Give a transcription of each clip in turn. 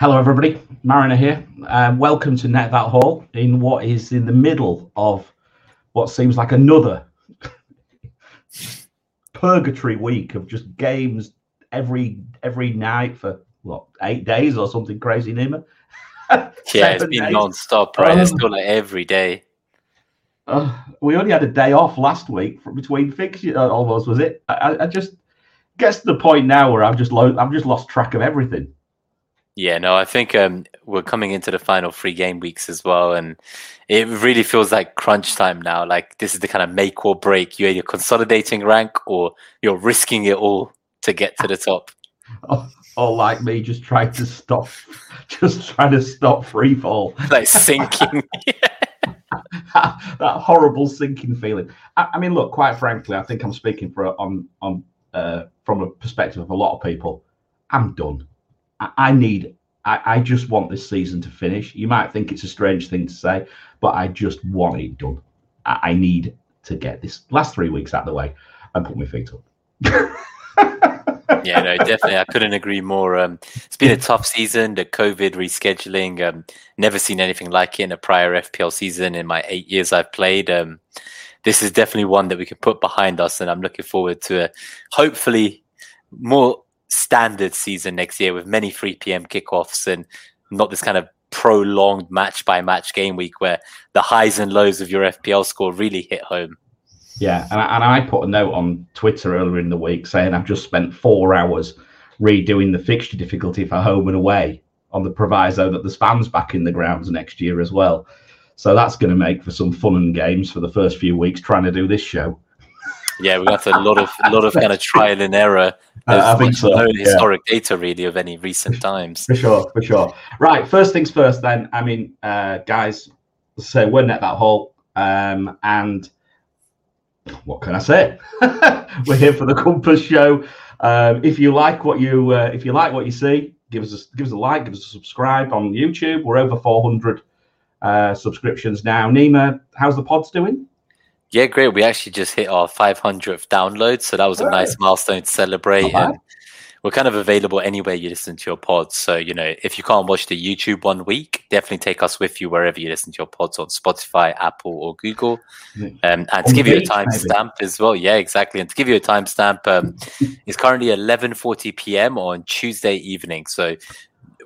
Hello, everybody. Mariner here. Um, welcome to Net That Hall in what is in the middle of what seems like another purgatory week of just games every every night for what eight days or something crazy, Nima. yeah, it's been days. non-stop, right? Um, it's still like every day. Uh, we only had a day off last week between fixtures, uh, almost was it? I, I, just gets to the point now where I've just lo- I've just lost track of everything. Yeah, no, I think um, we're coming into the final three game weeks as well, and it really feels like crunch time now. Like this is the kind of make or break. You're either consolidating rank or you're risking it all to get to the top. Or, or like me, just trying to stop, just trying to stop free fall, like sinking. that horrible sinking feeling. I, I, mean, look, quite frankly, I think I'm speaking for on on uh, from a perspective of a lot of people. I'm done. I, need I, I, just want this season to finish. You might think it's a strange thing to say, but I just want it done. I, I need to get this last three weeks out of the way and put my feet up. yeah, no, definitely. I couldn't agree more. Um, it's been a tough season. The COVID rescheduling, um, never seen anything like it in a prior FPL season in my eight years I've played. Um, this is definitely one that we can put behind us, and I'm looking forward to a, hopefully more standard season next year with many 3 p.m. kickoffs and not this kind of prolonged match by match game week where the highs and lows of your FPL score really hit home. Yeah, and I, and I put a note on Twitter earlier in the week saying I've just spent four hours redoing the fixture difficulty for home and away on the proviso that there's fans back in the grounds next year as well. So that's going to make for some fun and games for the first few weeks trying to do this show. Yeah, we've got a lot of a lot of kind of trial and error. There's I think so. No historic data really of any recent times. For sure, for sure. Right, first things first. Then, I mean, uh, guys, so we're net that hole, um, and what can I say? we're here for the Compass Show. Um, if you like what you uh, if you like what you see, give us a give us a like, give us a subscribe on YouTube. We're over 400 uh, subscriptions now. Nima, how's the pods doing? Yeah, great. We actually just hit our 500th download, so that was a nice milestone to celebrate. And we're kind of available anywhere you listen to your pods. So, you know, if you can't watch the YouTube one week, definitely take us with you wherever you listen to your pods on Spotify, Apple, or Google. Um, and to give you a timestamp as well, yeah, exactly. And to give you a timestamp, um, it's currently 11:40 p.m. on Tuesday evening. So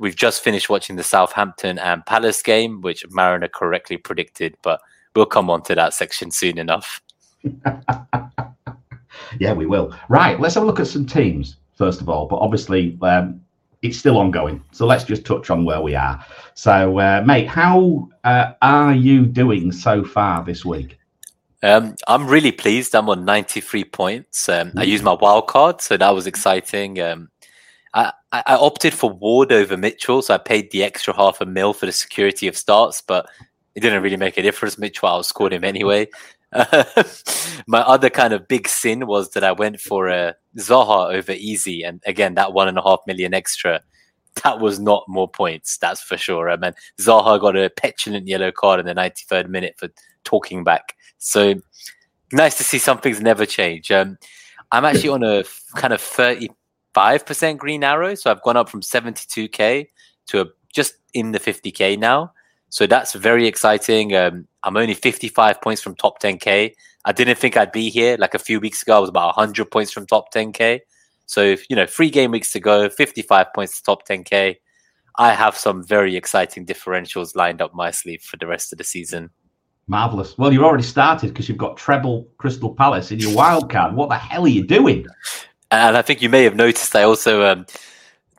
we've just finished watching the Southampton and Palace game, which Mariner correctly predicted, but we'll come on to that section soon enough. yeah, we will. Right, let's have a look at some teams first of all. But obviously, um, it's still ongoing. So let's just touch on where we are. So, uh, mate, how uh, are you doing so far this week? Um, I'm really pleased. I'm on 93 points. Um, I used my wild card, so that was exciting. Um, I, I, opted for Ward over Mitchell, so I paid the extra half a mil for the security of starts, but it didn't really make a difference. Mitchell scored him anyway. my other kind of big sin was that I went for a uh, Zaha over Eze, and again that one and a half million extra. That was not more points, that's for sure. I mean, Zaha got a petulant yellow card in the 93rd minute for talking back. So nice to see some things never change. Um, I'm actually on a kind of 35% green arrow, so I've gone up from 72k to a, just in the 50k now. So that's very exciting. Um, I'm only 55 points from top 10k. I didn't think I'd be here. Like a few weeks ago, I was about 100 points from top 10k. So if, you know, three game weeks to go, 55 points to top 10k. I have some very exciting differentials lined up my sleeve for the rest of the season. Marvelous. Well, you've already started because you've got treble Crystal Palace in your wild card. What the hell are you doing? And I think you may have noticed I also um,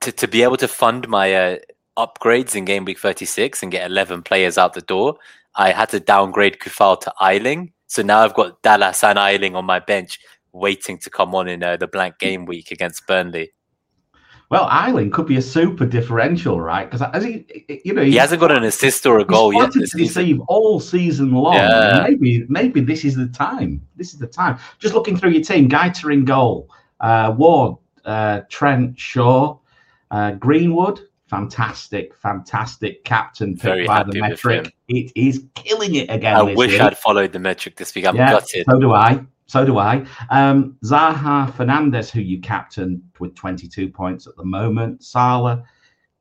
to to be able to fund my uh, upgrades in game week 36 and get 11 players out the door, I had to downgrade Coufal to Ayling. So now I've got Dallas and Ayling on my bench waiting to come on in uh, the blank game week against Burnley. Well, Ayling could be a super differential, right? Because as he, you know, he hasn't got an assist or a goal yet. to deceive all season long. Yeah. Maybe, maybe this is the time. This is the time. Just looking through your team: Guaita in goal, uh, Ward, uh, Trent, Shaw, uh, Greenwood, fantastic, fantastic captain picked by the metric. It is killing it again. I wish week. I'd followed the metric this week. I'm yeah, gutted. So do I. So do I. Um, Zaha Fernandes, who you captain with 22 points at the moment. Salah,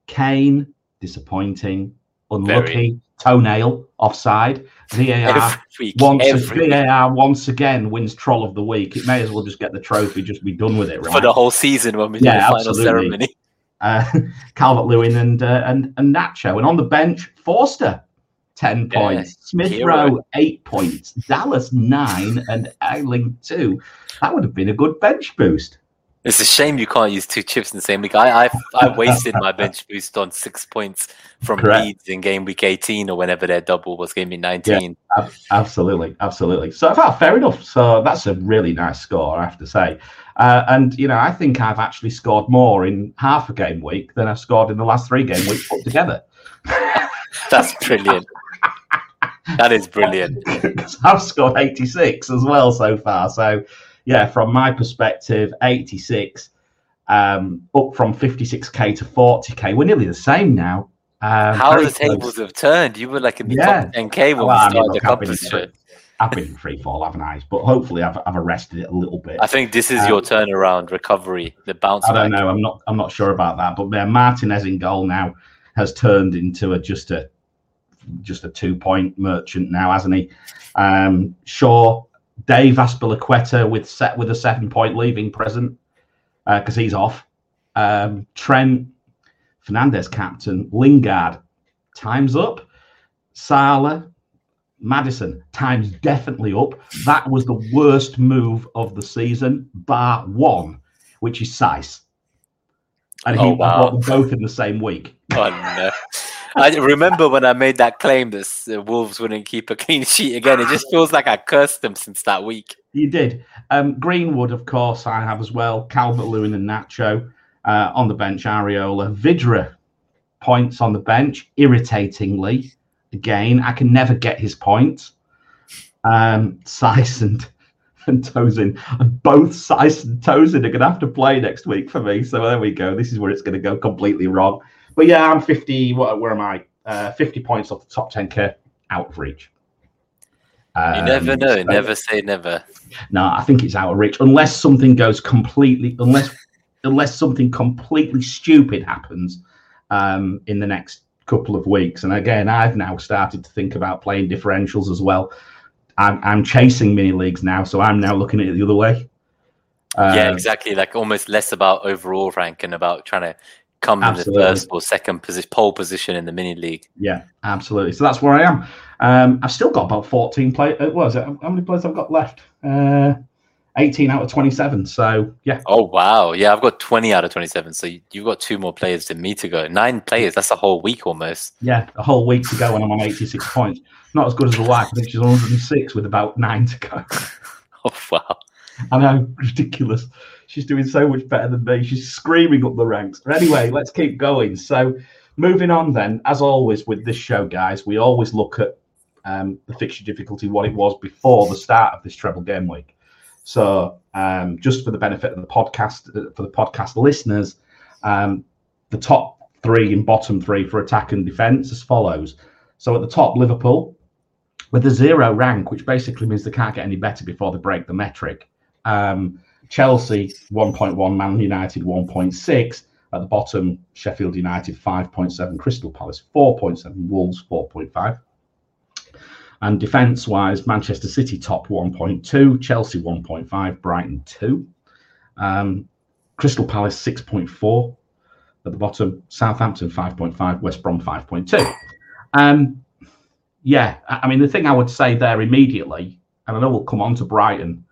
Kane, disappointing, unlucky, Very. toenail, offside. VAR once VAR once again wins troll of the week. It may as well just get the trophy, just be done with it, right? For the whole season when we do yeah, the final absolutely. ceremony. Uh, Calvert Lewin and, uh, and and Nacho, and on the bench, Forster, ten yeah, points, Smith Rowe eight points, Dallas nine, and Ayling two. That would have been a good bench boost. It's a shame you can't use two chips in the same week. I I, I wasted my bench boost on six points from Correct. Leeds in game week 18 or whenever their double was game week 19. Yeah, absolutely, absolutely. So oh, fair enough. So that's a really nice score, I have to say. Uh, and you know, I think I've actually scored more in half a game week than I've scored in the last three game weeks put together. that's brilliant. that is brilliant. Because I've scored 86 as well so far. So yeah, from my perspective, 86 um, up from 56k to 40k. We're nearly the same now. Um, How the close. tables have turned. You were like in the yeah. top 10k when well, we started I mean, look, the competition. I've been free fall, haven't I? But hopefully, I've, I've arrested it a little bit. I think this is um, your turnaround recovery, the bounce. I don't back. know. I'm not. I'm not sure about that. But yeah, Martinez in goal now has turned into a just a just a two point merchant now, hasn't he? Um, Shaw Dave Azpilicueta with set with a seven point leaving present because uh, he's off. Um, Trent Fernandes captain Lingard times up. Salah Maddison, times definitely up. That was the worst move of the season, bar one, which is Saïss. And he oh, wow. both in the same week. Oh no. I remember when I made that claim that the Wolves wouldn't keep a clean sheet again. It just feels like I cursed them since that week. You did. Um, Greenwood, of course, I have as well. Calvert Lewin and Nacho uh, on the bench. Areola, Vydra points on the bench. Irritatingly, again, I can never get his points. Um, Saïss and and Tosin. Both Saïss and Tosin are going to have to play next week for me. So there we go. This is where it's going to go completely wrong. But yeah, I'm 50. What, where am I? Uh, 50 points off the top 10k out of reach. Um, you never know. So, never say never. No, I think it's out of reach unless something goes completely. Unless unless something completely stupid happens um, in the next couple of weeks. And again, I've now started to think about playing differentials as well. I'm, I'm chasing mini leagues now, so I'm now looking at it the other way. yeah, um, exactly. Like almost less about overall rank and about trying to come absolutely. in the first or second position, pole position in the mini league. Yeah, absolutely. So that's where I am. Um, I've still got about 14 players. Uh, what is it? How many players I've got left? Uh, 18 out of 27. So, yeah. Oh, wow. Yeah, I've got 20 out of 27. So you've got two more players than me to go. Nine players. That's a whole week almost. Yeah, a whole week to go, and I'm on 86 points. Not as good as the wife. I think she's 106 with about nine to go. oh, wow. I know, ridiculous. She's doing so much better than me. She's screaming up the ranks. But anyway, let's keep going. So, moving on then, as always with this show, guys, we always look at um, the fixture difficulty, what it was before the start of this treble game week. So, um, just for the benefit of the podcast, uh, for the podcast listeners, um, the top three and bottom three for attack and defence as follows. So, at the top, Liverpool with a zero rank, which basically means they can't get any better before they break the metric. Um, Chelsea 1.1, Man United 1.6. At the bottom, Sheffield United 5.7, Crystal Palace 4.7, Wolves 4.5. And defence wise, Manchester City top 1.2, Chelsea 1.5, Brighton 2. Um, Crystal Palace 6.4 at the bottom, Southampton 5.5, West Brom 5.2. Um, yeah, I mean, the thing I would say there immediately, and I know we'll come on to Brighton,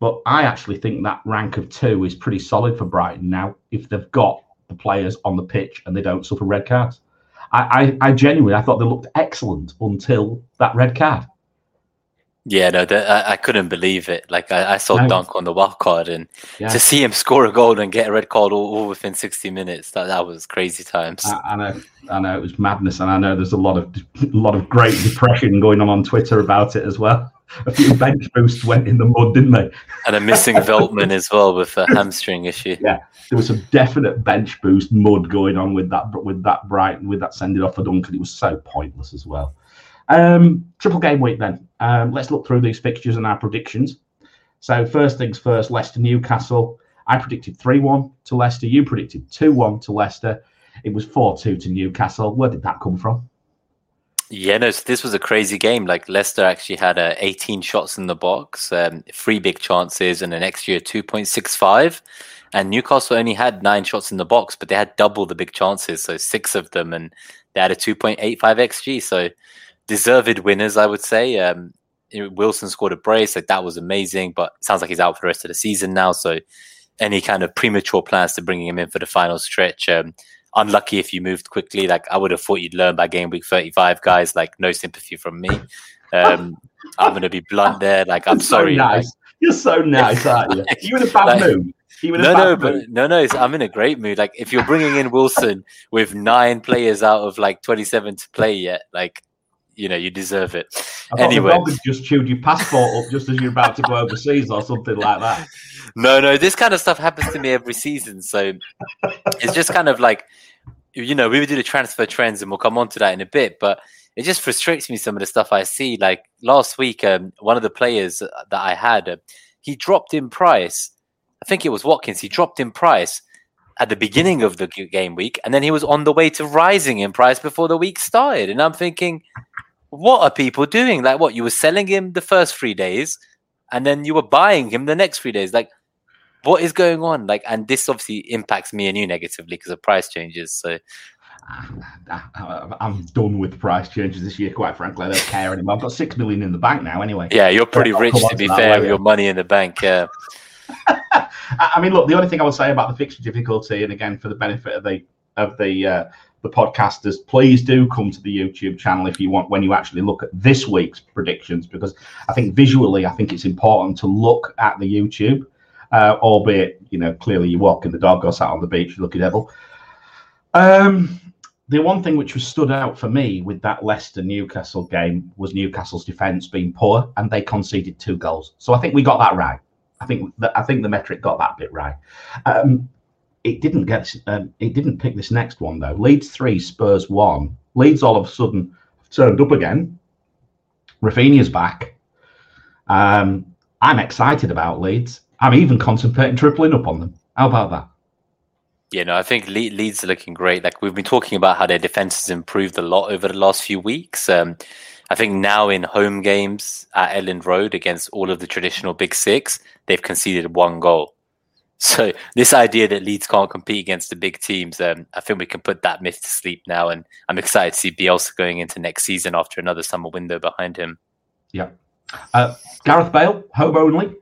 but I actually think that rank of two is pretty solid for Brighton now if they've got the players on the pitch and they don't suffer red cards. I, I, I genuinely I thought they looked excellent until that red card. Yeah, no, I, I, couldn't believe it. Like I, I saw no. Dunk on the wild card, and yeah. to see him score a goal and get a red card all, all within sixty minutes, that, that was crazy times. I, I, know, I know, it was madness, and I know there's a lot of a lot of great depression going on on Twitter about it as well a few bench boosts went in the mud, didn't they? And a missing Veltman as well with a hamstring issue. Yeah, there was some definite bench boost mud going on with that but with that Brighton with that sending off for Duncan. It was so pointless as well. Um, triple game week then. Um, let's look through these fixtures and our predictions. So first things first, Leicester Newcastle. I predicted 3-1 to Leicester. You predicted 2-1 to Leicester. it was 4 2 to Newcastle. Where did that come from? Yeah, no, so this was a crazy game. Like Leicester actually had uh, 18 shots in the box, um, three big chances, and an xG 2.65. And Newcastle only had nine shots in the box, but they had double the big chances, so six of them, and they had a 2.85 xG. So deserved winners, I would say. Um, Wilson scored a brace, like that was amazing, but sounds like he's out for the rest of the season now. So any kind of premature plans to bringing him in for the final stretch. Um, unlucky if you moved quickly. Like I would have thought you'd learn by game week 35, guys. Like no sympathy from me. Um, I'm going to be blunt there. Like I'm You're sorry. Nice. Like, You're so nice, aren't you? You in a bad Like- mood? You in a no, no, mood? but no, no. I'm in a great mood. Like if you're bringing in Wilson with nine players out of like 27 to play yet, like you know, you deserve it. I anyway. the dog had just chewed your passport up just as you're about to go overseas or something like that. No, no, this kind of stuff happens to me every season. So it's just kind of like, you know, we would do the transfer trends and we'll come on to that in a bit, but it just frustrates me some of the stuff I see. Like last week, um, one of the players that I had, uh, he dropped in price. I think it was Watkins. He dropped in price at the beginning of the game week, and then he was on the way to rising in price before the week started. And I'm thinking, what are people doing? Like, what you were selling him the first three days, and then you were buying him the next three days. Like, what is going on? Like, and this obviously impacts me and you negatively because of price changes. So, I'm done with price changes this year, quite frankly. I don't care anymore. I've got six million in the bank now, anyway. yeah, you're pretty rich to be fair later. your money in the bank. Yeah, I mean, look, the only thing I would say about the fixture difficulty, and again, for the benefit of the of the uh, the podcasters, please do come to the YouTube channel if you want when you actually look at this week's predictions, because I think visually, I think it's important to look at the YouTube, uh, albeit you know clearly you're walking the dog or sat on the beach, lucky devil. Um, the one thing which was stood out for me with that Leicester Newcastle game was Newcastle's defence being poor, and they conceded two goals. So I think we got that right. I think that I think the metric got that bit right. Um, it didn't get. Um, it didn't pick this next one though. Leeds three, Spurs one. Leeds all of a sudden turned up again. Raphinha's back. Um, I'm excited about Leeds. I'm even contemplating tripling up on them. How about that? yeah. No, I think Le- Leeds are looking great. Like we've been talking about how their defense has improved a lot over the last few weeks. Um, I think now in home games at Elland Road against all of the traditional Big Six, they've conceded one goal. So this idea that Leeds can't compete against the big teams, um, I think we can put that myth to sleep now. And I'm excited to see Bielsa going into next season after another summer window behind him. Yeah. Uh, Gareth Bale, home only.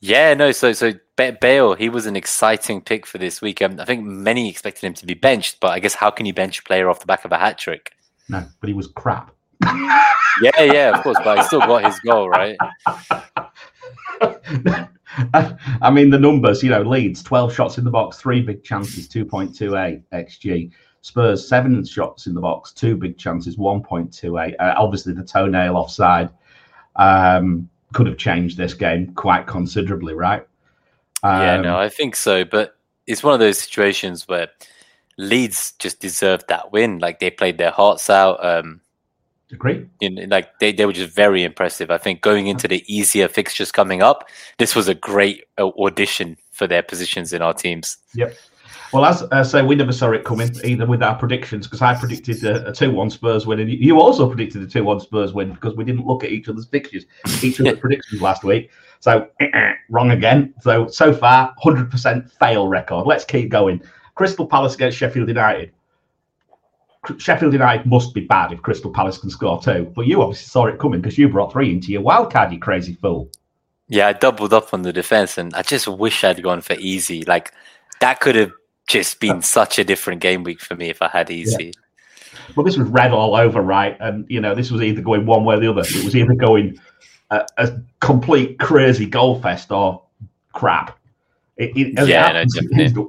Yeah, no. So, so Bale, he was an exciting pick for this week. Um, I think many expected him to be benched, but I guess how can you bench a player off the back of a hat trick? No, but he was crap. Yeah, yeah, of course, but he still got his goal, right? I mean, the numbers, you know, Leeds, 12 shots in the box, three big chances, 2.28 XG. Spurs, seven shots in the box, two big chances, 1.28. Uh, obviously, the toenail offside um, could have changed this game quite considerably, right? yeah, Um, no, I think so. But it's one of those situations where Leeds just deserved that win. Like they played their hearts out. Um, Agree. you know, like they, they were just very impressive. I think going into the easier fixtures coming up, this was a great uh, audition for their positions in our teams. Yep. Well, as I say, we never saw it coming either with our predictions because I predicted a, a 2 1 Spurs win, and you also predicted a 2 1 Spurs win because we didn't look at each other's fixtures, each other's predictions last week. So, wrong again. So, so far, 100% fail record. Let's keep going. Crystal Palace against Sheffield United. Sheffield United must be bad if Crystal Palace can score two, but you obviously saw it coming because you brought three into your wild card, you crazy fool. Yeah, I doubled up on the defense, and I just wish I'd gone for Eze. Like that could have just been uh. such a different game week for me if I had Eze. Well, this was red all over, right? And you know, this was either going one way or the other. It was either going a, a complete crazy goal fest or crap. It, it, as it no, definitely. up-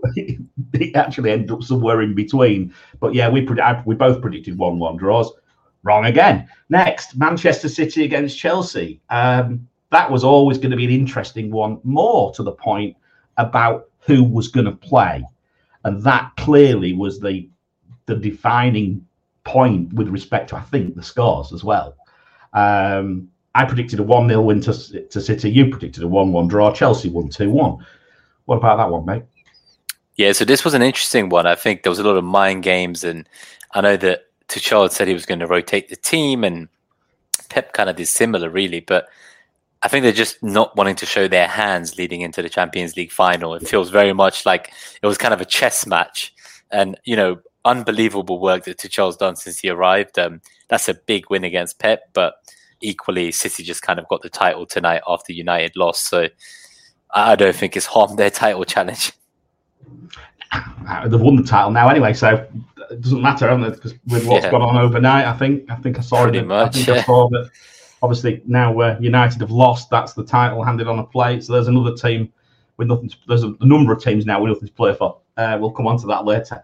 it actually ended up somewhere in between. But yeah, we pred- we both predicted one-one draws. Wrong again. Next, Manchester City against Chelsea. Um, that was always going to be an interesting one. More to the point about who was going to play, and that clearly was the the defining point with respect to I think the scores as well. Um, I predicted a one 0 win to, to City. You predicted a one one draw. Chelsea won two one. What about that one, mate? Yeah, so this was an interesting one. I think there was a lot of mind games, and I know that Tuchel said he was going to rotate the team, and Pep kind of did similar, really. But I think they're just not wanting to show their hands leading into the Champions League final. It feels very much like it was kind of a chess match, and you know, unbelievable work that Tuchel's done since he arrived. Um, that's a big win against Pep, but equally, City just kind of got the title tonight after United lost. So I don't think it's harmed their title challenge. Uh, they've won the title now anyway, so it doesn't matter, haven't it? Because with what's yeah. gone on overnight, I think I think I saw Pretty it. Much, I think yeah. I saw that. Obviously, now uh, United have lost. That's the title handed on a plate. So there's another team with nothing. To, there's a, number of teams now with nothing to play for. Uh, we'll come on to that later.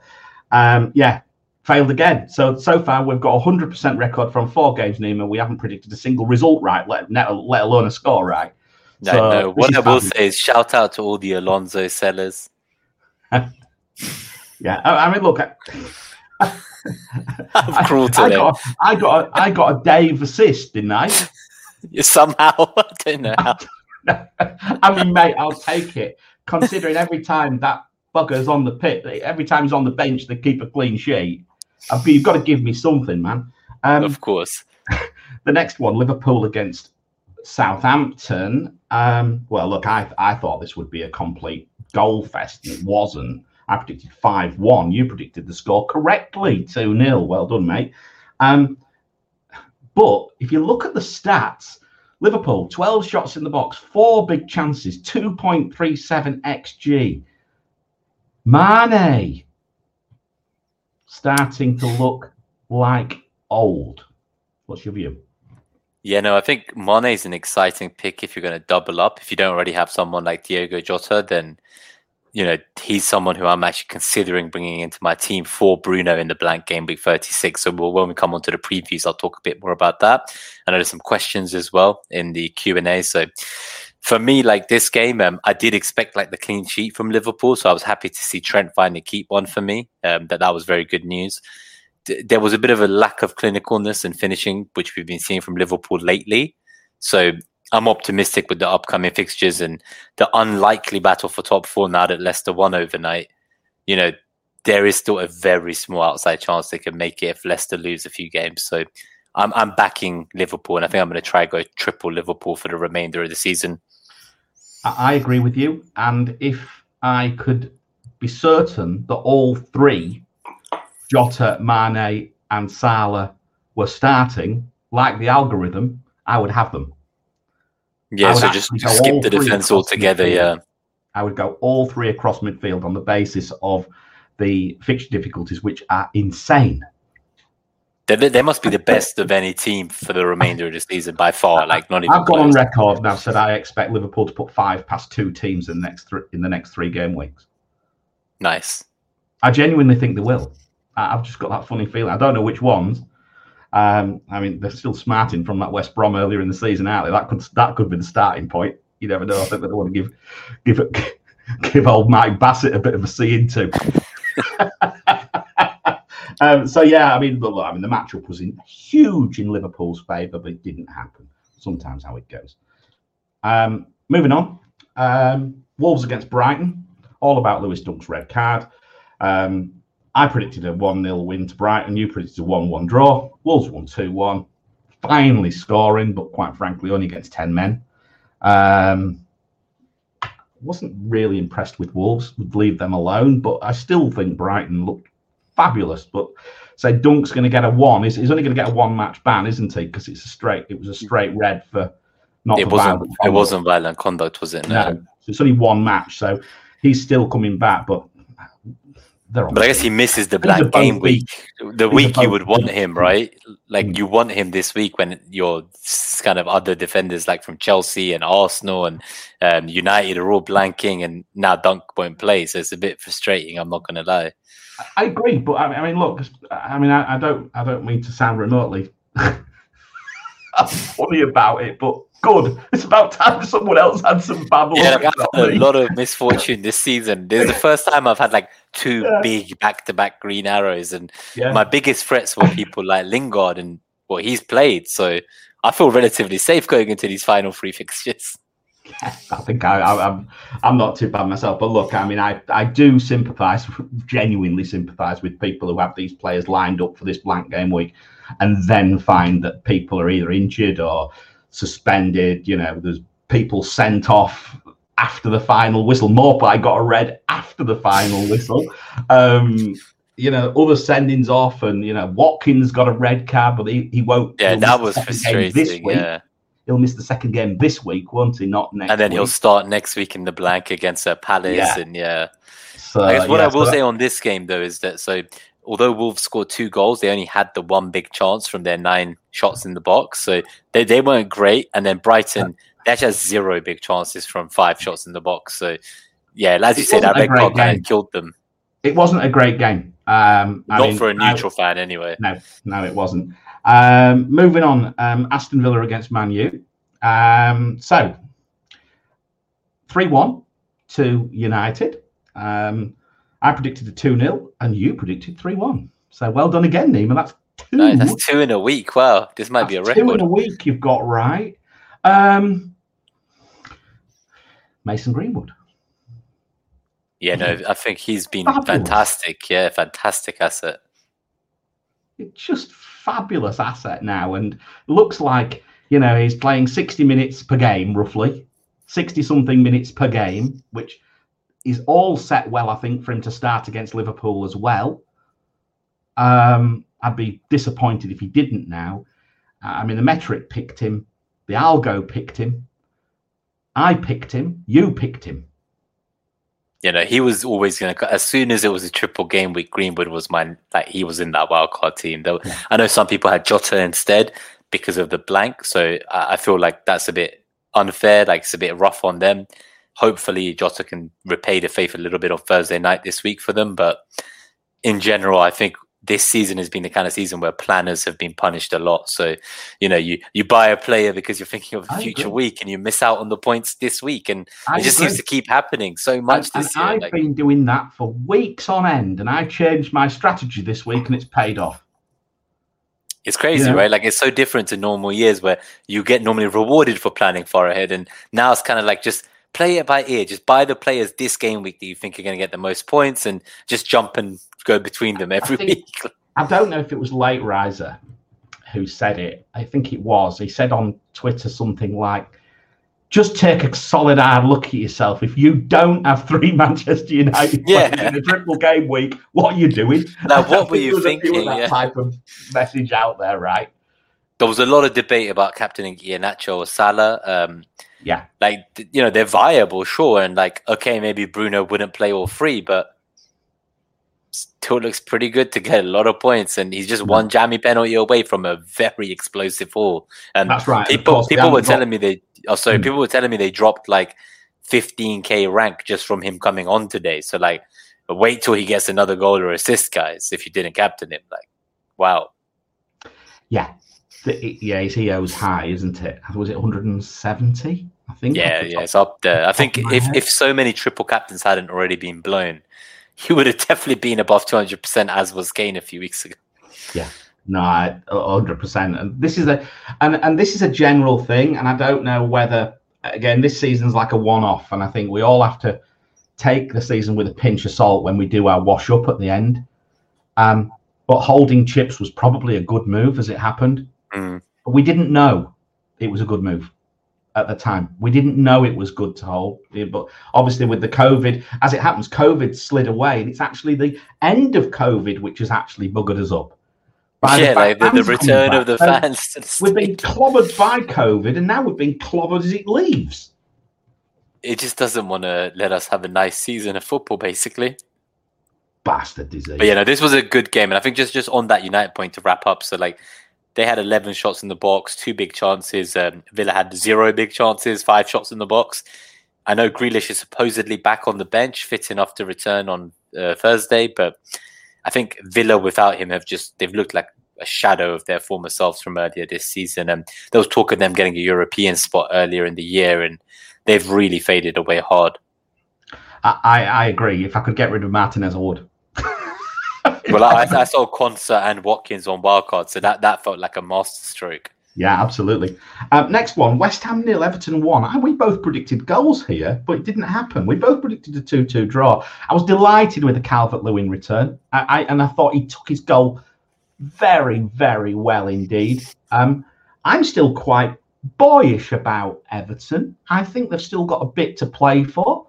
Um, yeah, failed again. So so far we've got a hundred percent record from four games. Nima, we haven't predicted a single result right, let let alone a score right. No, so, no. What I will say is shout out to all the Alonso sellers. yeah, I, I mean, look. I, I'm cruel I, I got, I got, a, I got a Dave assist, didn't I? Somehow, I don't know how. I mean, mate, I'll take it. Considering every time that bugger's on the pit, every time he's on the bench, they keep a clean sheet. You've got to give me something, man. Um, of course. the next one, Liverpool against Southampton. Um, well, look, I I thought this would be a complete goal fest, and it wasn't. I predicted 5 1. You predicted the score correctly 2 0. Well done, mate. Um, but if you look at the stats, Liverpool 12 shots in the box, four big chances, 2.37 xG. Mane starting to look like old. What's your view? Yeah, no, I think Mane is an exciting pick if you're going to double up. If you don't already have someone like Diogo Jota, then you know, he's someone who I'm actually considering bringing into my team for Bruno in the blank game week 36. So we'll, when we come on to the previews, I'll talk a bit more about that. I know there's some questions as well in the Q&A. So for me, like this game, um, I did expect like the clean sheet from Liverpool. So I was happy to see Trent finally keep one for me. Um, that that was very good news. There was a bit of a lack of clinicalness and finishing, which we've been seeing from Liverpool lately. So I'm optimistic with the upcoming fixtures and the unlikely battle for top four now that Leicester won overnight. You know, there is still a very small outside chance they can make it if Leicester lose a few games. So I'm, I'm backing Liverpool and I think I'm going to try go triple Liverpool for the remainder of the season. I agree with you. And if I could be certain that all three, Jota, Mane, and Salah, were starting like the algorithm, I would have them. Yeah, so just skip the defense altogether. Midfield. Yeah, I would go all three across midfield on the basis of the fixture difficulties, which are insane. They, they must be the best of any team for the remainder of the season by far. Like not even. I've gone on record now said I expect Liverpool to put five past two teams in the next three in the next three game weeks. Nice. I genuinely think they will. I've just got that funny feeling. I don't know which ones, um, I mean, they're still smarting from that West Brom earlier in the season, out That could that could be the starting point. You never know. I think they want to give give give old Mike Bassett a bit of a see into. um, so yeah, I mean, I mean, the matchup was in, huge in Liverpool's favour, but it didn't happen. Sometimes how it goes. Um, moving on, um, Wolves against Brighton. All about Lewis Dunk's red card. Um, I predicted a 1 0 win to Brighton. You predicted a 1 1 draw. Wolves won 2 1. Finally scoring, but quite frankly, only against 10 men. Um, wasn't really impressed with Wolves, would leave them alone, but I still think Brighton looked fabulous. But say Dunk's going to get a one. He's, he's only going to get a one match ban, isn't he? Because it's a straight. It was a straight red for not. It for wasn't. It wasn't violent conduct, was it? No. no. So it's only one match, so he's still coming back. But but I guess he misses the black game week. The week you would want him, right? Like mm. you want him this week when your kind of other defenders, like from Chelsea and Arsenal and um, United, are all blanking, and now Dunk won't play. So it's a bit frustrating. I'm not going to lie. I agree, but I mean, look, I mean, I, I don't, I don't mean to sound remotely funny about it, but good. It's about time someone else had some luck. Yeah, like I've had a lot of misfortune this season. This is the first time I've had like two yeah. big back-to-back green arrows, and yeah. my biggest threats were people like Lingard and what he's played. So I feel relatively safe going into these final three fixtures. Yeah, I think I, I, I'm I'm not too bad myself. But look, I mean, I, I do sympathise, genuinely sympathise with people who have these players lined up for this blank game week, and then find that people are either injured or suspended. You know, there's people sent off after the final whistle. Maupay got a red after the final whistle. Um, you know, other sendings off, and you know, Watkins got a red card, but he, he won't. Yeah, that was frustrating. This Yeah. He'll miss the second game this week, won't he? Not next. And then week. he'll start next week in the blank against uh, Palace, Yeah. and yeah. So, I guess what yeah, I will so say on this game though is that so although Wolves scored two goals, they only had the one big chance from their nine shots in the box. So they, they weren't great. And then Brighton, they actually has zero big chances from five shots in the box. So yeah, as you said, that red card kind of killed them. it wasn't a great game. Um, I Not mean, for a neutral fan anyway. No, no, it wasn't. Um, moving on, um, Aston Villa against Man U. Um, so, 3 1 to United. Um, I predicted a 2 0, and you predicted 3 1. So, well done again, Nima. That's two. No, that's two in a week. Wow, this might be a That's Two in a week you've got right. Um, Mason Greenwood. Yeah, no, I think he's been Fabulous. fantastic. Yeah, fantastic asset. It's just fabulous asset now, and looks like you know he's playing sixty minutes per game, roughly sixty something minutes per game, which is all set well, I think, for him to start against Liverpool as well. Um, I'd be disappointed if he didn't now. Uh, I mean, the metric picked him, the algo picked him, I picked him, you picked him. You know, he was always going to. As soon as it was a triple game week, Greenwood was my like he was in that wild card team. Though Yeah. I know some people had Jota instead because of the blank, so I, I feel like that's a bit unfair. Like it's a bit rough on them. Hopefully, Jota can repay the faith a little bit on Thursday night this week for them. But in general, I think this season has been the kind of season where planners have been punished a lot. So, you know, you you buy a player because you're thinking of the I future week and you miss out on the points this week, and I it just agree. seems to keep happening so much and, this and year. I've like- been doing that for weeks on end, and I changed my strategy this week, and it's paid off. It's crazy, Yeah. right? Like it's so different to normal years where you get normally rewarded for planning far ahead, and now it's kind of like just play it by ear. Just buy the players this game week that you think are going to get the most points, and just jump and go between them every think- week. I don't know if it was Late Riser who said it. I think it was. He said on Twitter something like, "Just take a solid hard look at yourself. If you don't have three Manchester United Yeah. players in a triple game week, what are you doing?" Now, what were you there was a few of thinking? That Yeah. type of message out there, right? There was a lot of debate about captaining Iheanacho or Salah. Um, Yeah. like you know they're viable, sure, and like okay, maybe Bruno wouldn't play all three, but still looks pretty good to get a lot of points, and he's just one jammy penalty away from a very explosive haul. And That's right. People course, people were telling me they oh sorry Mm. people were telling me they dropped like 15k rank just from him coming on today so like wait till he gets another goal or assist guys if you didn't captain him like wow Yeah. The- yeah, his EO's high, isn't it? Was it 170? I think. yeah yeah it's up there i think if head. if so many triple captains hadn't already been blown he would have definitely been above 200% as was Kane a few weeks ago Yeah. No, hundred percent. And this is a and and this is a general thing, and I don't know whether again this season's like a one-off, and I think we all have to take the season with a pinch of salt when we do our wash up at the end. Um, but holding chips was probably a good move as it happened. Mm. But we didn't know it was a good move at the time. We didn't know it was good to hold. But obviously, with the COVID, as it happens, COVID slid away, and it's actually the end of COVID which has actually buggered us up. By yeah fact like the, the return of the So fans We've been clobbered by COVID, and now we've been clobbered as it leaves. it just doesn't want to let us have a nice season of football basically Bastard disease. But yeah, no, this was a good game, and I think just just on that United point to wrap up. So like, they had eleven shots in the box, two big chances. Um, Villa had zero big chances, five shots in the box. I know Grealish is supposedly back on the bench, fit enough to return on uh, Thursday, but I think Villa without him have just they've looked like a shadow of their former selves from earlier this season. And there was talk of them getting a European spot earlier in the year, and they've really faded away hard. I, I, I agree. If I could get rid of Martinez, I would. Well, I, I saw Konsa and Watkins on wildcard, so that, that felt like a masterstroke. Yeah, absolutely. Um, next one, West Ham nil, Everton one. And we both predicted goals here, but it didn't happen. We both predicted a two-two draw. I was delighted with the Calvert Lewin return, I, I, and I thought he took his goal very, very well indeed. Um, I'm still quite boyish about Everton. I think they've still got a bit to play for.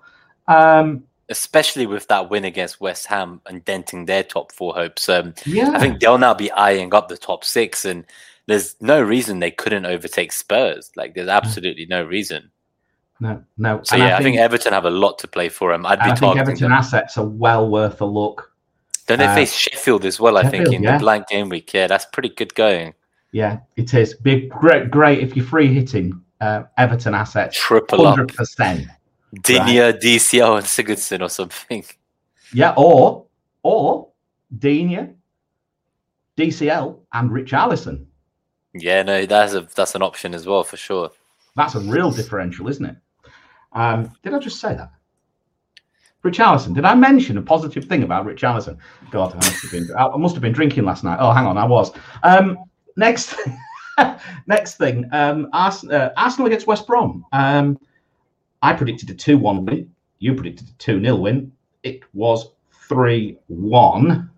Um, Especially with that win against West Ham and denting their top four hopes. Um, yeah, I think they'll now be eyeing up the top six and there's no reason they couldn't overtake Spurs. Like, there's absolutely no reason. No, no. So and yeah, I think, I think, Everton have a lot to play for them. I'd be I think Everton them. assets are well worth a look. Then they uh, face Sheffield as well. I think in yeah. the blank game week. Yeah, that's pretty good going. Yeah, it is. Be great, great if you're free hitting uh, Everton assets. Triple 100%, up. Digne, right? DCL, and Sigurdsson or something. Yeah, or or Digne, DCL, and Richarlison. Yeah, no, that's a that's an option as well for sure. That's a real differential, isn't it? Um, did I just say that? Richarlison. Did I mention a positive thing about Richarlison? God, I must have been I must have been drinking last night. Oh, hang on, I was. Um, next, next thing. Um, Arsenal, uh, Arsenal against West Brom. Um, I predicted a two-one win. You predicted a two-nil win. It was three-one.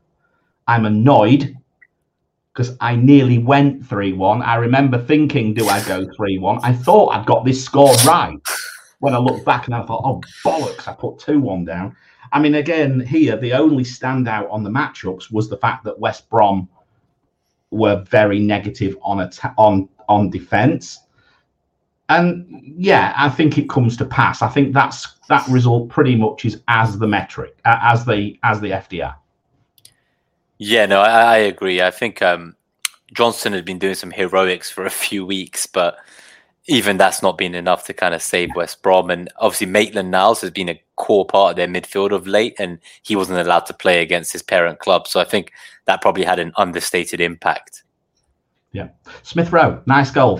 I'm annoyed because I nearly went 3 1. I remember thinking, do I go 3 1? I thought I'd got this score right when I looked back and I thought, oh, bollocks, I put 2 1 down. I mean, again, here, the only standout on the matchups was the fact that West Brom were very negative on on on defense. And yeah, I think it comes to pass. I think that's that result pretty much is as the metric, uh, as the as the FDR. Yeah, no, I, I agree. I think um, Johnstone had been doing some heroics for a few weeks, but even that's not been enough to kind of save West Brom. And obviously, Maitland Niles has been a core part of their midfield of late, and he wasn't allowed to play against his parent club. So I think that probably had an understated impact. Yeah. Smith Rowe, nice goal,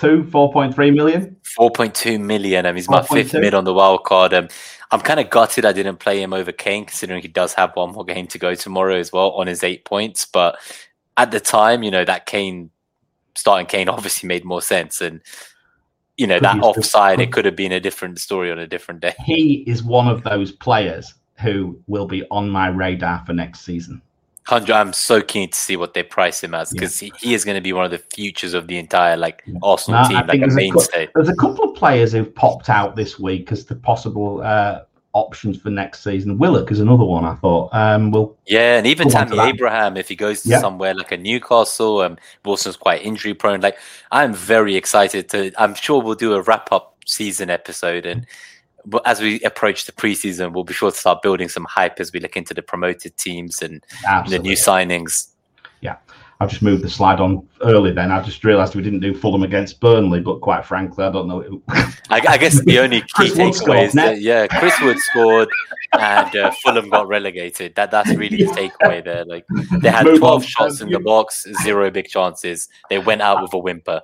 4.2, 4.3 million? 4.2 million. I mean, he's my fifth mid on the wild card. Um, I'm kind of gutted I didn't play him over Kane, considering he does have one more game to go tomorrow as well on his eight points. But at the time, you know, that Kane starting Kane obviously made more sense. And, you know, that offside, it could have been a different story on a different day. He is one of those players who will be on my radar for next season. Hundred. I'm so keen to see what they price him as because yeah. he, he, is going to be one of the futures of the entire like. Arsenal team, like a mainstay. A, there's a couple of players who've popped out this week as the possible uh, options for next season. Willock is another one I thought. Um, will yeah, and even Tammy Abraham if he goes to yeah. somewhere like a Newcastle. Um, Wilson's quite injury prone. Like I'm very excited to. I'm sure we'll do a wrap up season episode and but as we approach the preseason, we'll be sure to start building some hype as we look into the promoted teams and the new signings. Yeah, I've just moved the slide on early. Then I just realised we didn't do Fulham against Burnley, but quite frankly, I don't know. I, I, guess the only key takeaway is that yeah, Chris Wood scored and uh, Fulham got relegated. That that's really the takeaway there. Like they had Move twelve on. shots in the box, zero big chances. They went out with a whimper.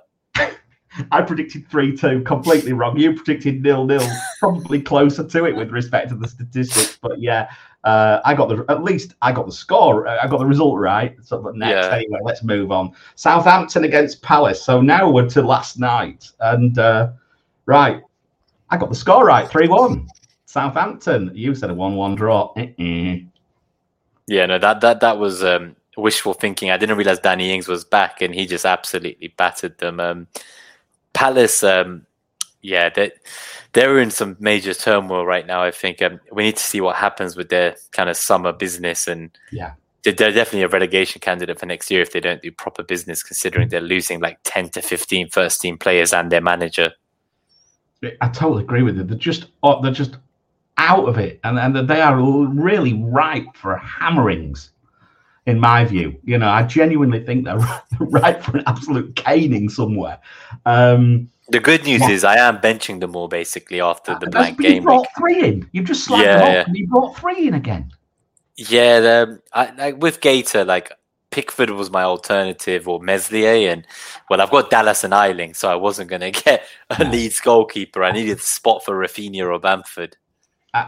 I predicted 3 2, completely wrong. You predicted nil nil, probably closer to it with respect to the statistics. But yeah, uh, I got the at least I got the score, I got the result right. So next, yeah. anyway, let's move on. Southampton against Palace. So now we're to last night. And uh, right, I got the score right 3 1. Southampton. You said a 1 1 draw. Uh-uh. Yeah, no, that that that was um, wishful thinking. I didn't realize Danny Ings was back, and he just absolutely battered them. Um, Palace, um, yeah, they they're in some major turmoil right now. I think um, we need to see what happens with their kind of summer business, and yeah, they're, they're definitely a relegation candidate for next year if they don't do proper business. Considering they're losing like ten to 15 first team players and their manager. I totally agree with you. They're just oh, they're just out of it, and and they are really ripe for hammerings in my view. You know, I genuinely think they're right for an absolute caning somewhere. Um, the good news is I am benching them all basically after the blank game. You brought week. three in. You've just slapped yeah, them yeah. and you brought three in again. Yeah, I, like with Guaita, like Pickford was my alternative or Meslier, and well, I've got Dallas and Ayling, so I wasn't going to get a Leeds goalkeeper. I needed a spot for Raphinha or Bamford.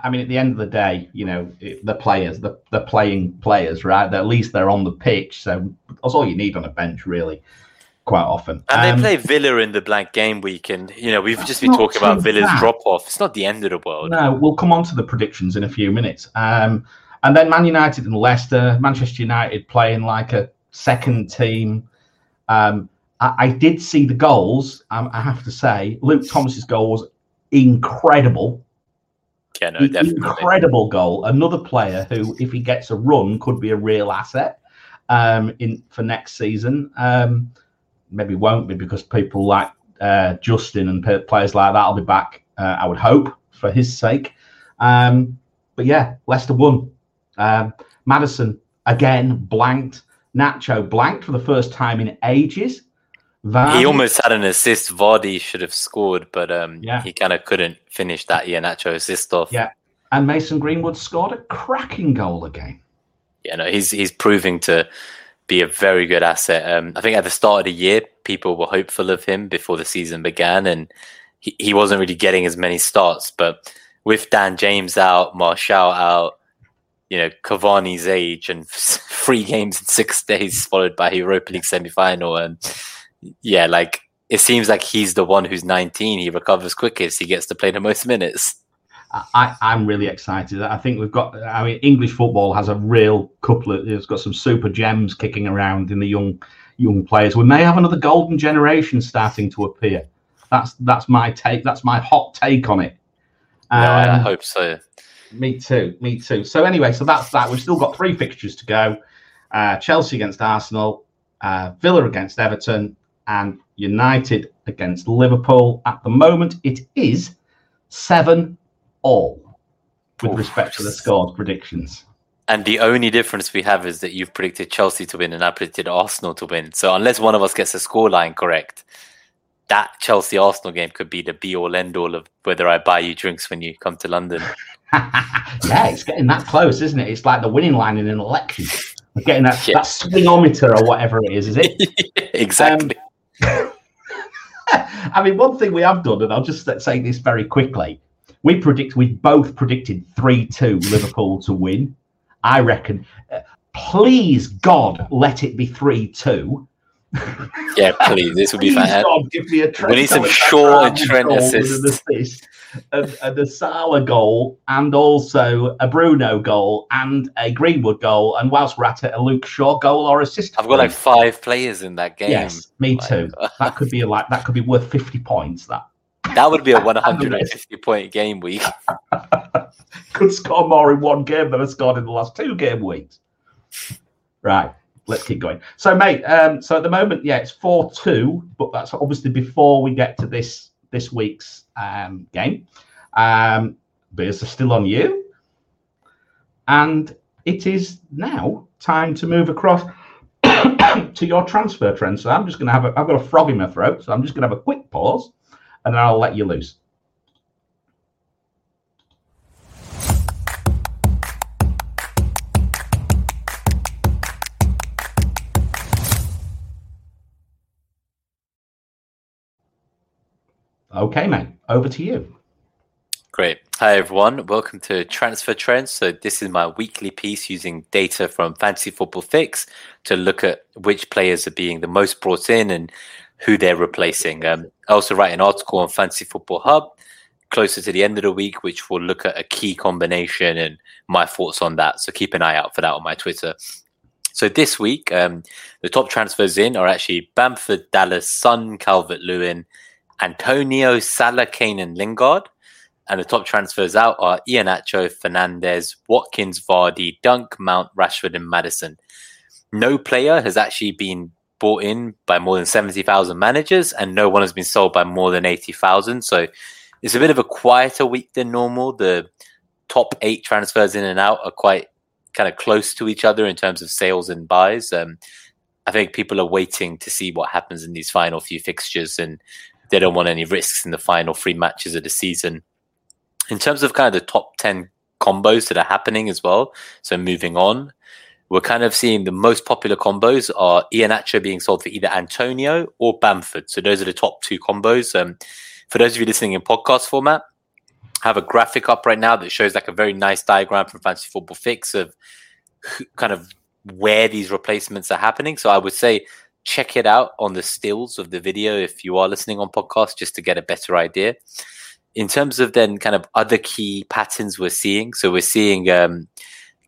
I mean, at the end of the day, you know, the players, the, the playing players, right? At least they're on the pitch. So that's all you need on a bench, really. quite often. And Um, they play Villa in the blank game week, and you know we've just been talking about Villa's bad. drop off. It's not the end of the world. No, we'll come on to the predictions in a few minutes. Um, and then Man United and Leicester, Manchester United playing like a second team. Um, I, I did see the goals. Um, I have to say, Luke Thomas's goal was incredible. Yeah, no, definitely. incredible goal. Another player who, if he gets a run, could be a real asset um, in for next season. Um, maybe won't be because people like uh, Justin and players like that will be back. Uh, I would hope for his sake. Um, but yeah, Leicester won. Um, Maddison again blanked. Nacho blanked for the first time in ages. Vardy- He almost had an assist. Vardy should have scored, but um, Yeah. he kind of couldn't finish that Iheanacho assist off. Yeah. and Mason Greenwood scored a cracking goal again. yeah, no, he's he's proving to be a very good asset. Um, I think at the start of the year, people were hopeful of him before the season began, and he, he wasn't really getting as many starts. But with Dan James out, Martial out, you know, Cavani's age, and three games in six days, followed by Europa League semi final, and yeah, like it seems like he's the one who's 19. He recovers quickest. He gets to play the most minutes. I, I'm really excited. I think we've got. I mean, English football has a real couple of. It's got some super gems kicking around in the young young players. We may have another golden generation starting to appear. That's that's my take. That's my hot take on it. No, I, I Um, hope so. Me too. Me too. So anyway, so that's that. We've still got three fixtures to go: uh, Chelsea against Arsenal, uh, Villa against Everton, and United against Liverpool. At the moment, it is seven all with Oof. respect to the scores predictions. And the only difference we have is that you've predicted Chelsea to win and I predicted Arsenal to win. So unless one of us gets a scoreline correct, that Chelsea Arsenal game could be the be all end all of whether I buy you drinks when you come to London. yeah, it's getting that close, isn't it? It's like the winning line in an election. We're getting that, Yeah. that swingometer or whatever it is, is it? exactly. Um, I mean, one thing we have done, and I'll just say this very quickly. We predict we both predicted three two Liverpool to win. I reckon. uh, please God, let it be three two. Yeah, please. This would be fantastic. Give me a We need some Shaw and Trent assists. an assist, and, and a Salah goal, and also a Bruno goal, and a Greenwood goal, and whilst we're at it, a Luke Shaw goal or assist. I've got like five players in that game. yes, me Like, too. That could be like that could be worth fifty points. That That would be a 150 point game week. could score more in one game than I scored in the last two game weeks. Right, let's keep going. So, mate, um, so at the moment, yeah, it's four two, but that's obviously before we get to this this week's um, game. Um, beers are still on you, and it is now time to move across to your transfer trend. So I'm just going to have a, I've got a frog in my throat, so I'm just going to have a quick pause, and then I'll let you loose. Okay, mate, over to you. Great. Hi, everyone. Welcome to Transfer Trends. So, this is my weekly piece using data from Fantasy Football Fix to look at which players are being the most brought in and who they're replacing. Um, I also write an article on Fantasy Football Hub closer to the end of the week, which will look at a key combination and my thoughts on that. So, keep an eye out for that on my Twitter. So, this week, um, the top transfers in are actually Bamford, Dallas, Son, Calvert Lewin, Antonio, Salah, Kane, and Lingard. And the top transfers out are Iheanacho, Fernandes, Watkins, Vardy, Dunk, Mount, Rashford, and Maddison. No player has actually been bought in by more than 70,000 managers, and no one has been sold by more than 80,000. So it's a bit of a quieter week than normal. The top eight transfers in and out are quite kind of close to each other in terms of sales and buys. Um, I think people are waiting to see what happens in these final few fixtures, and they don't want any risks in the final three matches of the season in terms of kind of the top 10 combos that are happening as well, so moving on, we're kind of seeing the most popular combos are Iheanacho being sold for either Antonio or Bamford. So those are the top two combos. Um, for those of you listening in podcast format, I have a graphic up right now that shows like a very nice diagram from Fantasy Football Fix of kind of where these replacements are happening. So I would say check it out on the stills of the video if you are listening on podcast, just to get a better idea. In terms of then kind of other key patterns we're seeing, so we're seeing um,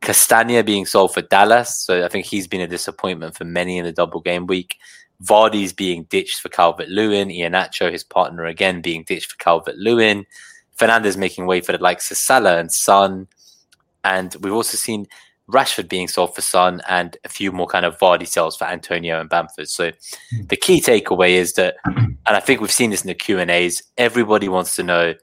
Castagna being sold for Dallas. So I think he's been a disappointment for many in the double game week. Vardy's being ditched for Calvert Lewin. Iheanacho, his partner, again being ditched for Calvert Lewin. Fernandes making way for the likes of Salah and Son. And we've also seen Rashford being sold for Son and a few more kind of Vardy sales for Antonio and Bamford. So hmm. the key takeaway is that, and I think we've seen this in the Q and A's. Everybody wants to know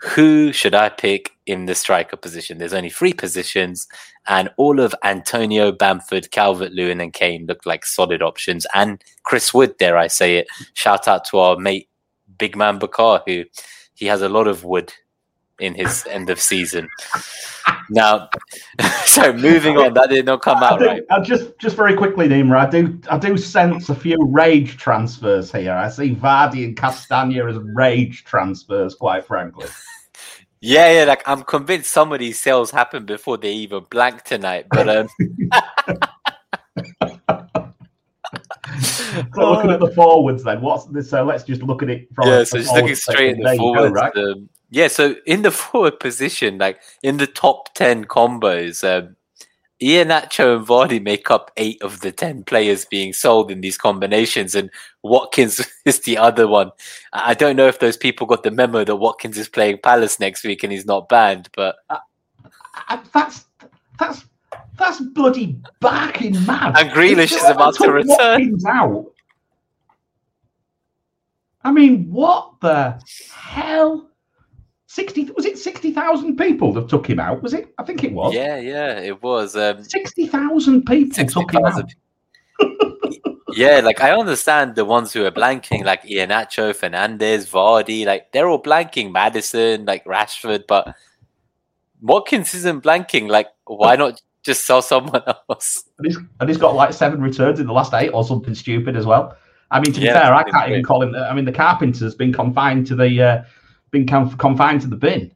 who should I pick in the striker position. There's only three positions, and all of Antonio, Bamford, Calvert Lewin, and Kane look like solid options. And Chris Wood, dare I say it? Shout out to our mate Big Man Bakar, who he has a lot of wood in his end of season. Now, so moving on, that did not come out do, right. Uh, just, just very quickly, Nima, I do, I do sense a few rage transfers here. I see Vardy and Castagna as rage transfers, quite frankly. Yeah, yeah, like I'm convinced some of these sales happened before they even blank tonight. But um so looking at the forwards then, what's this? So let's just look at it from Yeah, so just looking straight at the forwards. Go, right? um, yeah, so in the forward position, like in the top 10 combos, um, Iheanacho and Vardy make up eight of the 10 players being sold in these combinations, and Watkins is the other one. I don't know if those people got the memo that Watkins is playing Palace next week and he's not banned, but. Uh, uh, that's that's that's bloody barking mad. And Grealish is about to return. Watkins out. I mean, what the hell? 60 was it 60,000 people that took him out? Was it? I think it was. Yeah yeah it was um, 60,000 people 60, took him out. Yeah like I understand the ones who are blanking like Iheanacho fernandes Vardy like they're all blanking maddison like Rashford but Watkins isn't blanking? Like why not just sell someone else? And he's, and he's got like seven returns in the last eight or something stupid as well. I mean to be yeah, fair I can't even call him I mean the Carpenter's been confined to the uh, been confined to the bin.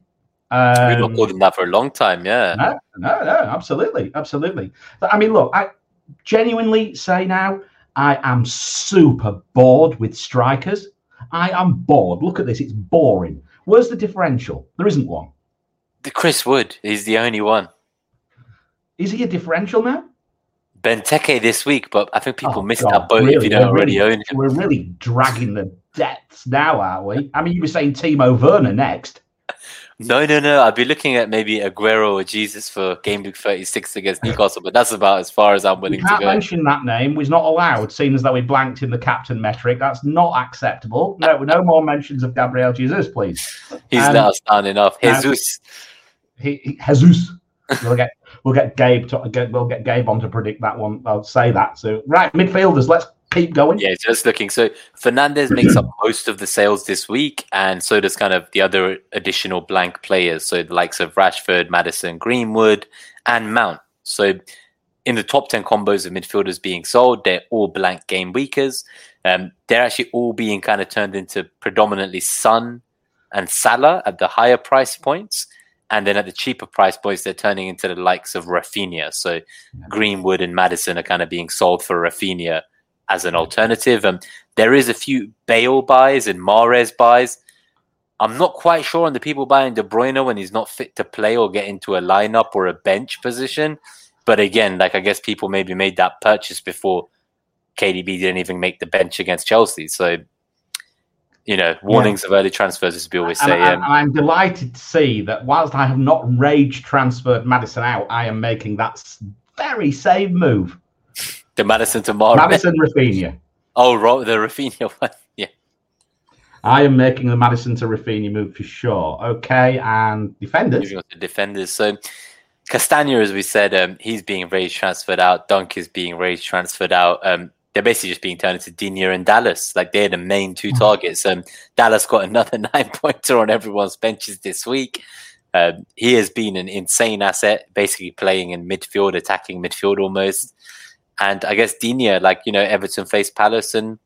Um, We've not called him that for a long time, yeah. No, no, no, absolutely, absolutely. I mean, look, I genuinely say now, I am super bored with strikers. I am bored. Look at this; it's boring. Where's the differential? There isn't one. The Chris Wood is the only one. Is he a differential now? Benteke this week, but I think people oh, missed God, that boat really, if you don't already really, own him. We're really dragging the depths now, are we? I mean, you were saying Timo Werner next. No, no, no. I'd be looking at maybe Aguero or Jesus for game week 36 against Newcastle, but that's about as far as I'm willing to go. mention that name. We're not allowed, seeing as though we blanked in the captain metric. That's not acceptable. No, no more mentions of Gabriel Jesus, please. He's um, now standing enough. Jesus. He, he, Jesus. We'll get we'll get Gabe to, get, we'll get Gabe on to predict that one. I'll say that. So right, midfielders, let's keep going. Yeah, just looking. So Fernandes makes up most of the sales this week, and so does kind of the other additional blank players. So the likes of Rashford, Maddison, Greenwood, and Mount. So in the top 10 combos of midfielders being sold, they're all blank game weekers. Um, they're actually all being kind of turned into predominantly Son and Salah at the higher price points. And then at the cheaper price points, they're turning into the likes of Raphinha. So Greenwood and Madison are kind of being sold for Raphinha as an alternative. Um, there is a few Bale buys and Mahrez buys. I'm not quite sure on the people buying De Bruyne when he's not fit to play or get into a lineup or a bench position. But again, like I guess people maybe made that purchase before KDB didn't even make the bench against Chelsea. So, you know, warnings yeah. of early transfers, as we always say. And, um, I'm delighted to see that whilst I have not rage transferred Maddison out, I am making that very same move. The Maddison tomorrow. Maddison Raphinha. Oh, right, the Raphinha one. Yeah. I am making the Maddison to Raphinha move for sure. Okay, and defenders. The defenders. So Castagna, as we said, um, he's being raised transferred out. Dunk is being raised transferred out. Um, they're basically just being turned into Digne and Dallas. Like they're the main two hmm. targets. Um, Dallas got another nine pointer on everyone's benches this week. Um, he has been an insane asset, basically playing in midfield, attacking midfield almost. And I guess Digne, like, you know, Everton faced Palace and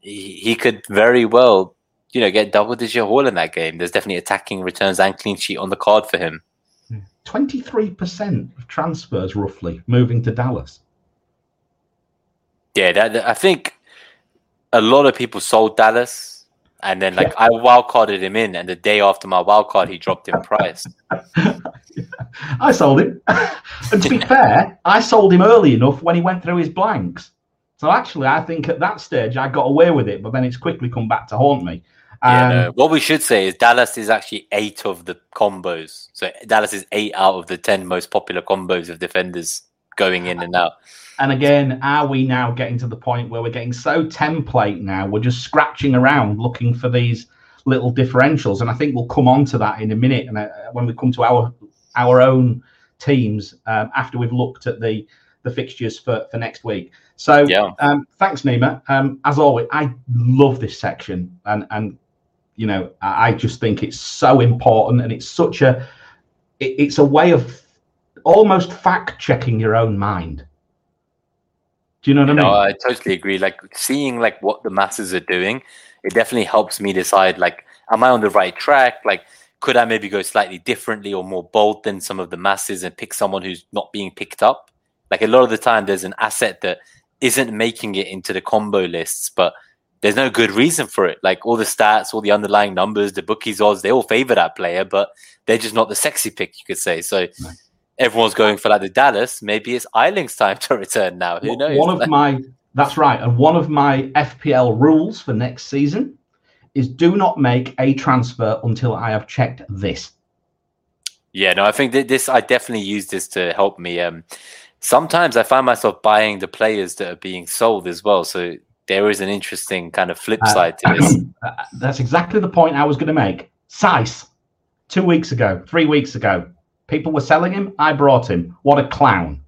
he, he could very well, you know, get double digit haul in that game. There's definitely attacking returns and clean sheet on the card for him. 23% of transfers roughly moving to Dallas. Yeah, that, that, I think a lot of people sold Dallas, and then like yeah. I wildcarded him in, and the day after my wildcard, he dropped in price. I sold him, and to be fair, I sold him early enough when he went through his blanks. So actually, I think at that stage I got away with it, but then it's quickly come back to haunt me. Yeah, no. Um, what we should say is Dallas is actually eight of the combos. So Dallas is eight out of the ten most popular combos of defenders going in and out. And again, are we now getting to the point where we're getting so template now? We're just scratching around looking for these little differentials, and I think we'll come on to that in a minute. And uh, when we come to our our own teams um, after we've looked at the the fixtures for for next week. So yeah. um, thanks, Nima. Um, as always, I love this section, and and you know I just think it's so important, and it's such a it, it's a way of almost fact checking your own mind. Do you know what you I mean? No, I totally agree. Like seeing like what the masses are doing, it definitely helps me decide like, am I on the right track? Like, could I maybe go slightly differently or more bold than some of the masses and pick someone who's not being picked up? Like a lot of the time, there's an asset that isn't making it into the combo lists, but there's no good reason for it. Like all the stats, all the underlying numbers, the bookies odds, they all favor that player, but they're just not the sexy pick, you could say. So everyone's going for like the Dallas. Maybe it's Ayling's time to return now. Who knows? One of my that's right, and one of my FPL rules for next season is do not make a transfer until I have checked this. Yeah, no, I think that this I definitely use this to help me. Um, sometimes I find myself buying the players that are being sold as well. So there is an interesting kind of flip uh, side uh, to this. That's exactly the point I was going to make. Size, two weeks ago, three weeks ago, People were selling him. I brought him. What a clown.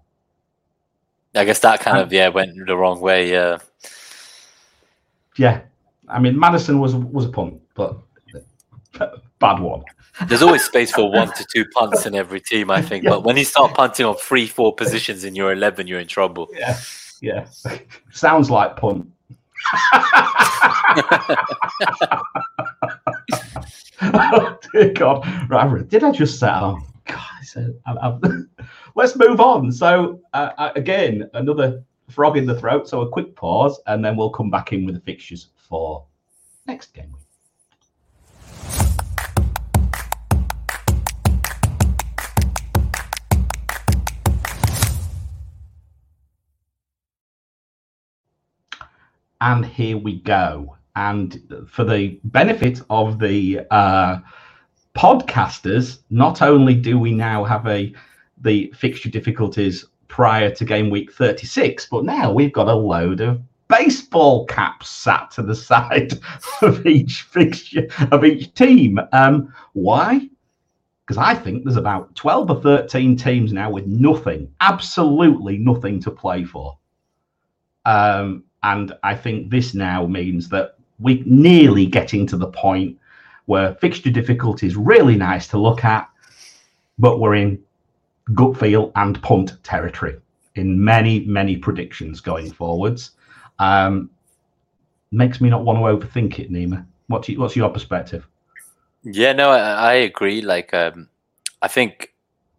I guess that kind of yeah went the wrong way. Yeah. Yeah, I mean Maddison was was a punt, but bad one. There's always space for one to two punts in every team, I think. Yeah. But when you start punting on three, four positions in your eleven, you're in trouble. Yeah, yeah. Sounds like punt. oh dear God! Right, did I just say? Oh, Oh, so let's move on. So uh, uh, again, another frog in the throat. So a quick pause, and then we'll come back in with the fixtures for next game And here we go. And for the benefit of the uh, podcasters, not only do we now have a the fixture difficulties prior to game week 36, but now we've got a load of baseball caps sat to the side of each fixture of each team. Um, why? Because I think there's about 12 or 13 teams now with nothing, absolutely nothing to play for. Um, and I think this now means that we're nearly getting to the point where fixture difficulty is really nice to look at, but we're in gut feel and punt territory in many, many predictions going forwards. Um, makes me not want to overthink it, Nima. What's your, what's your perspective? Yeah, no, I, I agree. Like, um, I think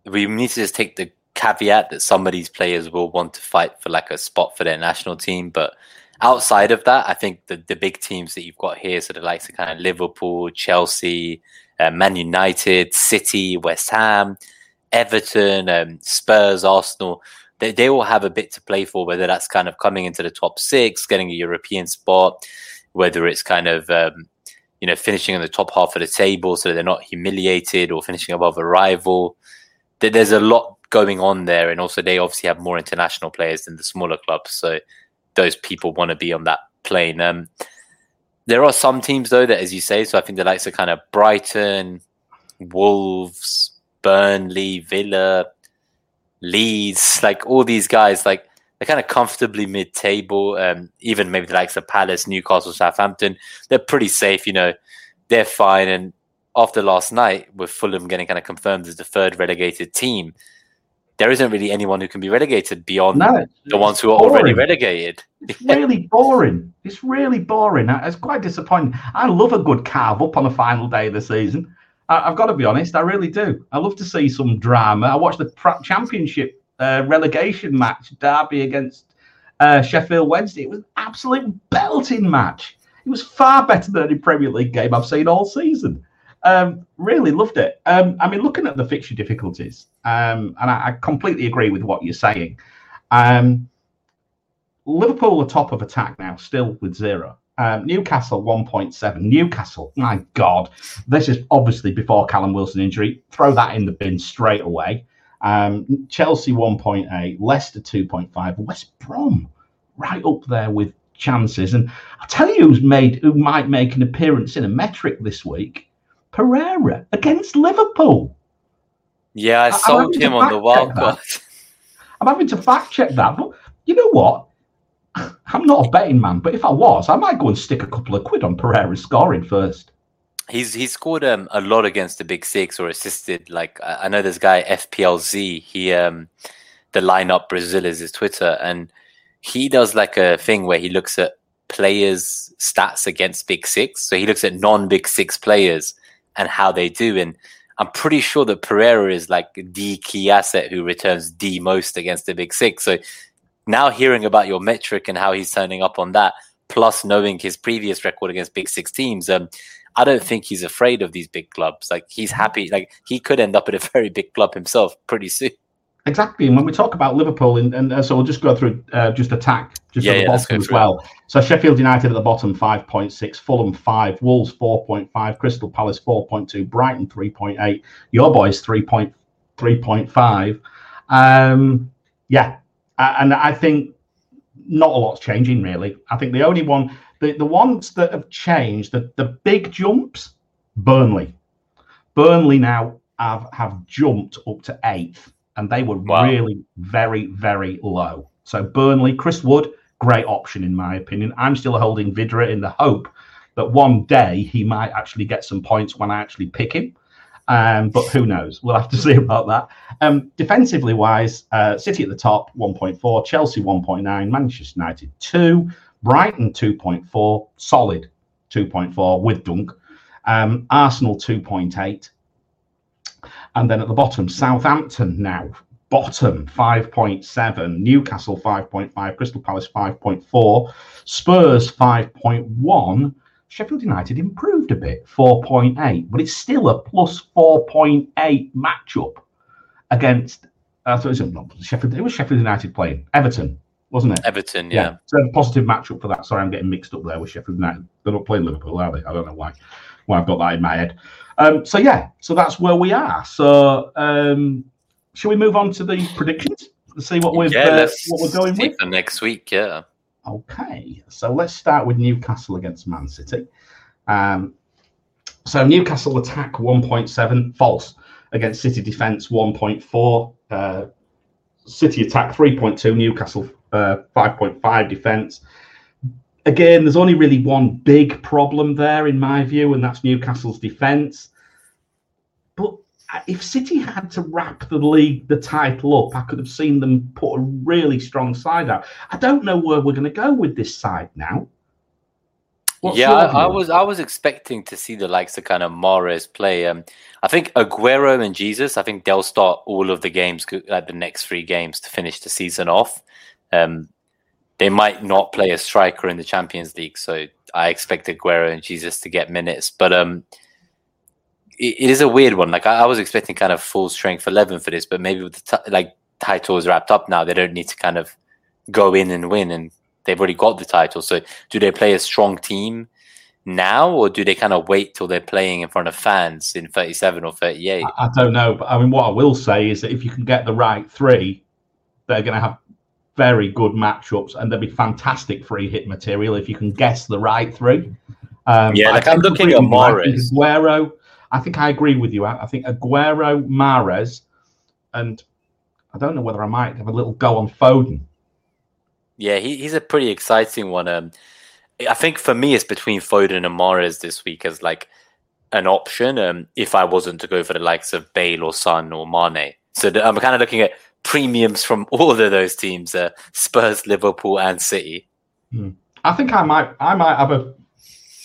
we need to just take the caveat that some of these players will want to fight for like a spot for their national team, but outside of that, I think the, the big teams that you've got here, so the likes of kind of Liverpool, Chelsea, uh, Man United, City, West Ham, Everton, um, Spurs, Arsenal, they, they all have a bit to play for, whether that's kind of coming into the top six, getting a European spot, whether it's kind of, um, you know, finishing in the top half of the table so they're not humiliated or finishing above a rival. There's a lot going on there. And also, they obviously have more international players than the smaller clubs. So those people want to be on that plane. Um, there are some teams though that, as you say, so I think the likes of kind of Brighton, Wolves, Burnley, Villa, Leeds, like all these guys, like they're kind of comfortably mid-table. Um, even maybe the likes of Palace, Newcastle, Southampton, they're pretty safe. You know, they're fine. And after last night, with Fulham getting kind of confirmed as the third relegated team, there isn't really anyone who can be relegated beyond no, the ones who are boring. already relegated. It's really boring. It's really boring. It's quite disappointing. I love a good carve up on the final day of the season. I, have got to be honest, I really do. I love to see some drama. I watched the championship uh, relegation match, Derby against uh, Sheffield Wednesday. It was an absolute belting match. It was far better than any Premier League game I've seen all season. Um, really loved it. Um, I mean, looking at the fixture difficulties, um, and I, I, completely agree with what you're saying. Um, Liverpool are top of attack now, still with zero. Um, Newcastle 1.7. Newcastle, my God, this is obviously before Callum Wilson injury. Throw that in the bin straight away. Um, Chelsea 1.8, Leicester 2.5, West Brom right up there with chances. And I'll tell you who's made who might make an appearance in a metric this week. Pereira against Liverpool. Yeah, I sold him on the wild card. I'm having to fact check that, but you know what? I'm not a betting man, but if I was, I might go and stick a couple of quid on Pereira scoring first. He's he scored um, a lot against the big six or assisted. Like I know this guy FPLZ. He um, the lineup Brazil is his Twitter, and he does like a thing where he looks at players' stats against big six. So he looks at non big six players and how they do. And I'm pretty sure that Pereira is like the key asset who returns the most against the big six. So now hearing about your metric and how he's turning up on that, plus knowing his previous record against big six teams, um, I don't think he's afraid of these big clubs. Like he's happy. Like he could end up at a very big club himself pretty soon. Exactly, and when we talk about Liverpool, and, and uh, so we'll just go through uh, just attack just yeah, at the yeah, bottom as well. It. So Sheffield United at the bottom, five point six, Fulham five, Wolves four point five, Crystal Palace four point two, Brighton three point eight, your boys three point three point five. Um, yeah, and I think not a lot's changing really. I think the only one, the, the ones that have changed, the, the big jumps, Burnley. Burnley now have have jumped up to eighth and they were wow. really very, very low. So Burnley, Chris Wood, great option in my opinion. I'm still holding Vydra in the hope that one day he might actually get some points when I actually pick him. Um, but who knows? We'll have to see about that. Um, defensively wise, uh, City at the top, 1.4, Chelsea 1.9, Manchester United 2, Brighton 2.4, solid 2.4 with Dunk, um, Arsenal 2.8, and then at the bottom, Southampton now, bottom 5.7, Newcastle 5.5, Crystal Palace 5.4, Spurs 5.1. Sheffield United improved a bit, 4.8, but it's still a plus 4.8 matchup against. Uh, so it was not Sheffield. It was Sheffield United playing Everton, wasn't it? Everton, yeah. yeah. So a positive matchup for that. Sorry, I'm getting mixed up there with Sheffield United. They're not playing Liverpool, are they? I don't know why. Why I've got that in my head. Um, so yeah, so that's where we are. So um, shall we move on to the predictions and see what we've yeah, uh, what we're going with for next week? Yeah. Okay, so let's start with Newcastle against Man City. Um, so Newcastle attack 1.7 false against City defense 1.4. Uh, City attack 3.2. Newcastle uh, 5.5 defense again, there's only really one big problem there, in my view, and that's Newcastle's defence. But if City had to wrap the league, the title up, I could have seen them put a really strong side out. I don't know where we're going to go with this side now. What's yeah, I, I, was I was expecting to see the likes of kind of Mahrez play. Um, I think Aguero and Jesus. I think they'll start all of the games, like the next three games, to finish the season off. Um, they might not play a striker in the Champions League, so I expect Aguero and Jesus to get minutes. But um, it, it is a weird one. Like I, I, was expecting kind of full strength eleven for this, but maybe with the t- like title is wrapped up now, they don't need to kind of go in and win, and they've already got the title. So do they play a strong team? now, or do they kind of wait till they're playing in front of fans in 37 or 38? I, I don't know, but I mean, what I will say is that if you can get the right three, they're going to have very good matchups, and there'll be fantastic free hit material if you can guess the right three. Um, yeah, like I'm looking at Mahrez. Aguero. I think I agree with you. I, think Aguero, Mahrez, and I don't know whether I might have a little go on Foden. Yeah, he, he's a pretty exciting one. Um, I think for me, it's between Foden and Mahrez this week as like an option. Um, if I wasn't to go for the likes of Bale or Son or Mane, so I'm kind of looking at premiums from all of those teams: uh, Spurs, Liverpool, and City. Hmm. I think I might, I might have a.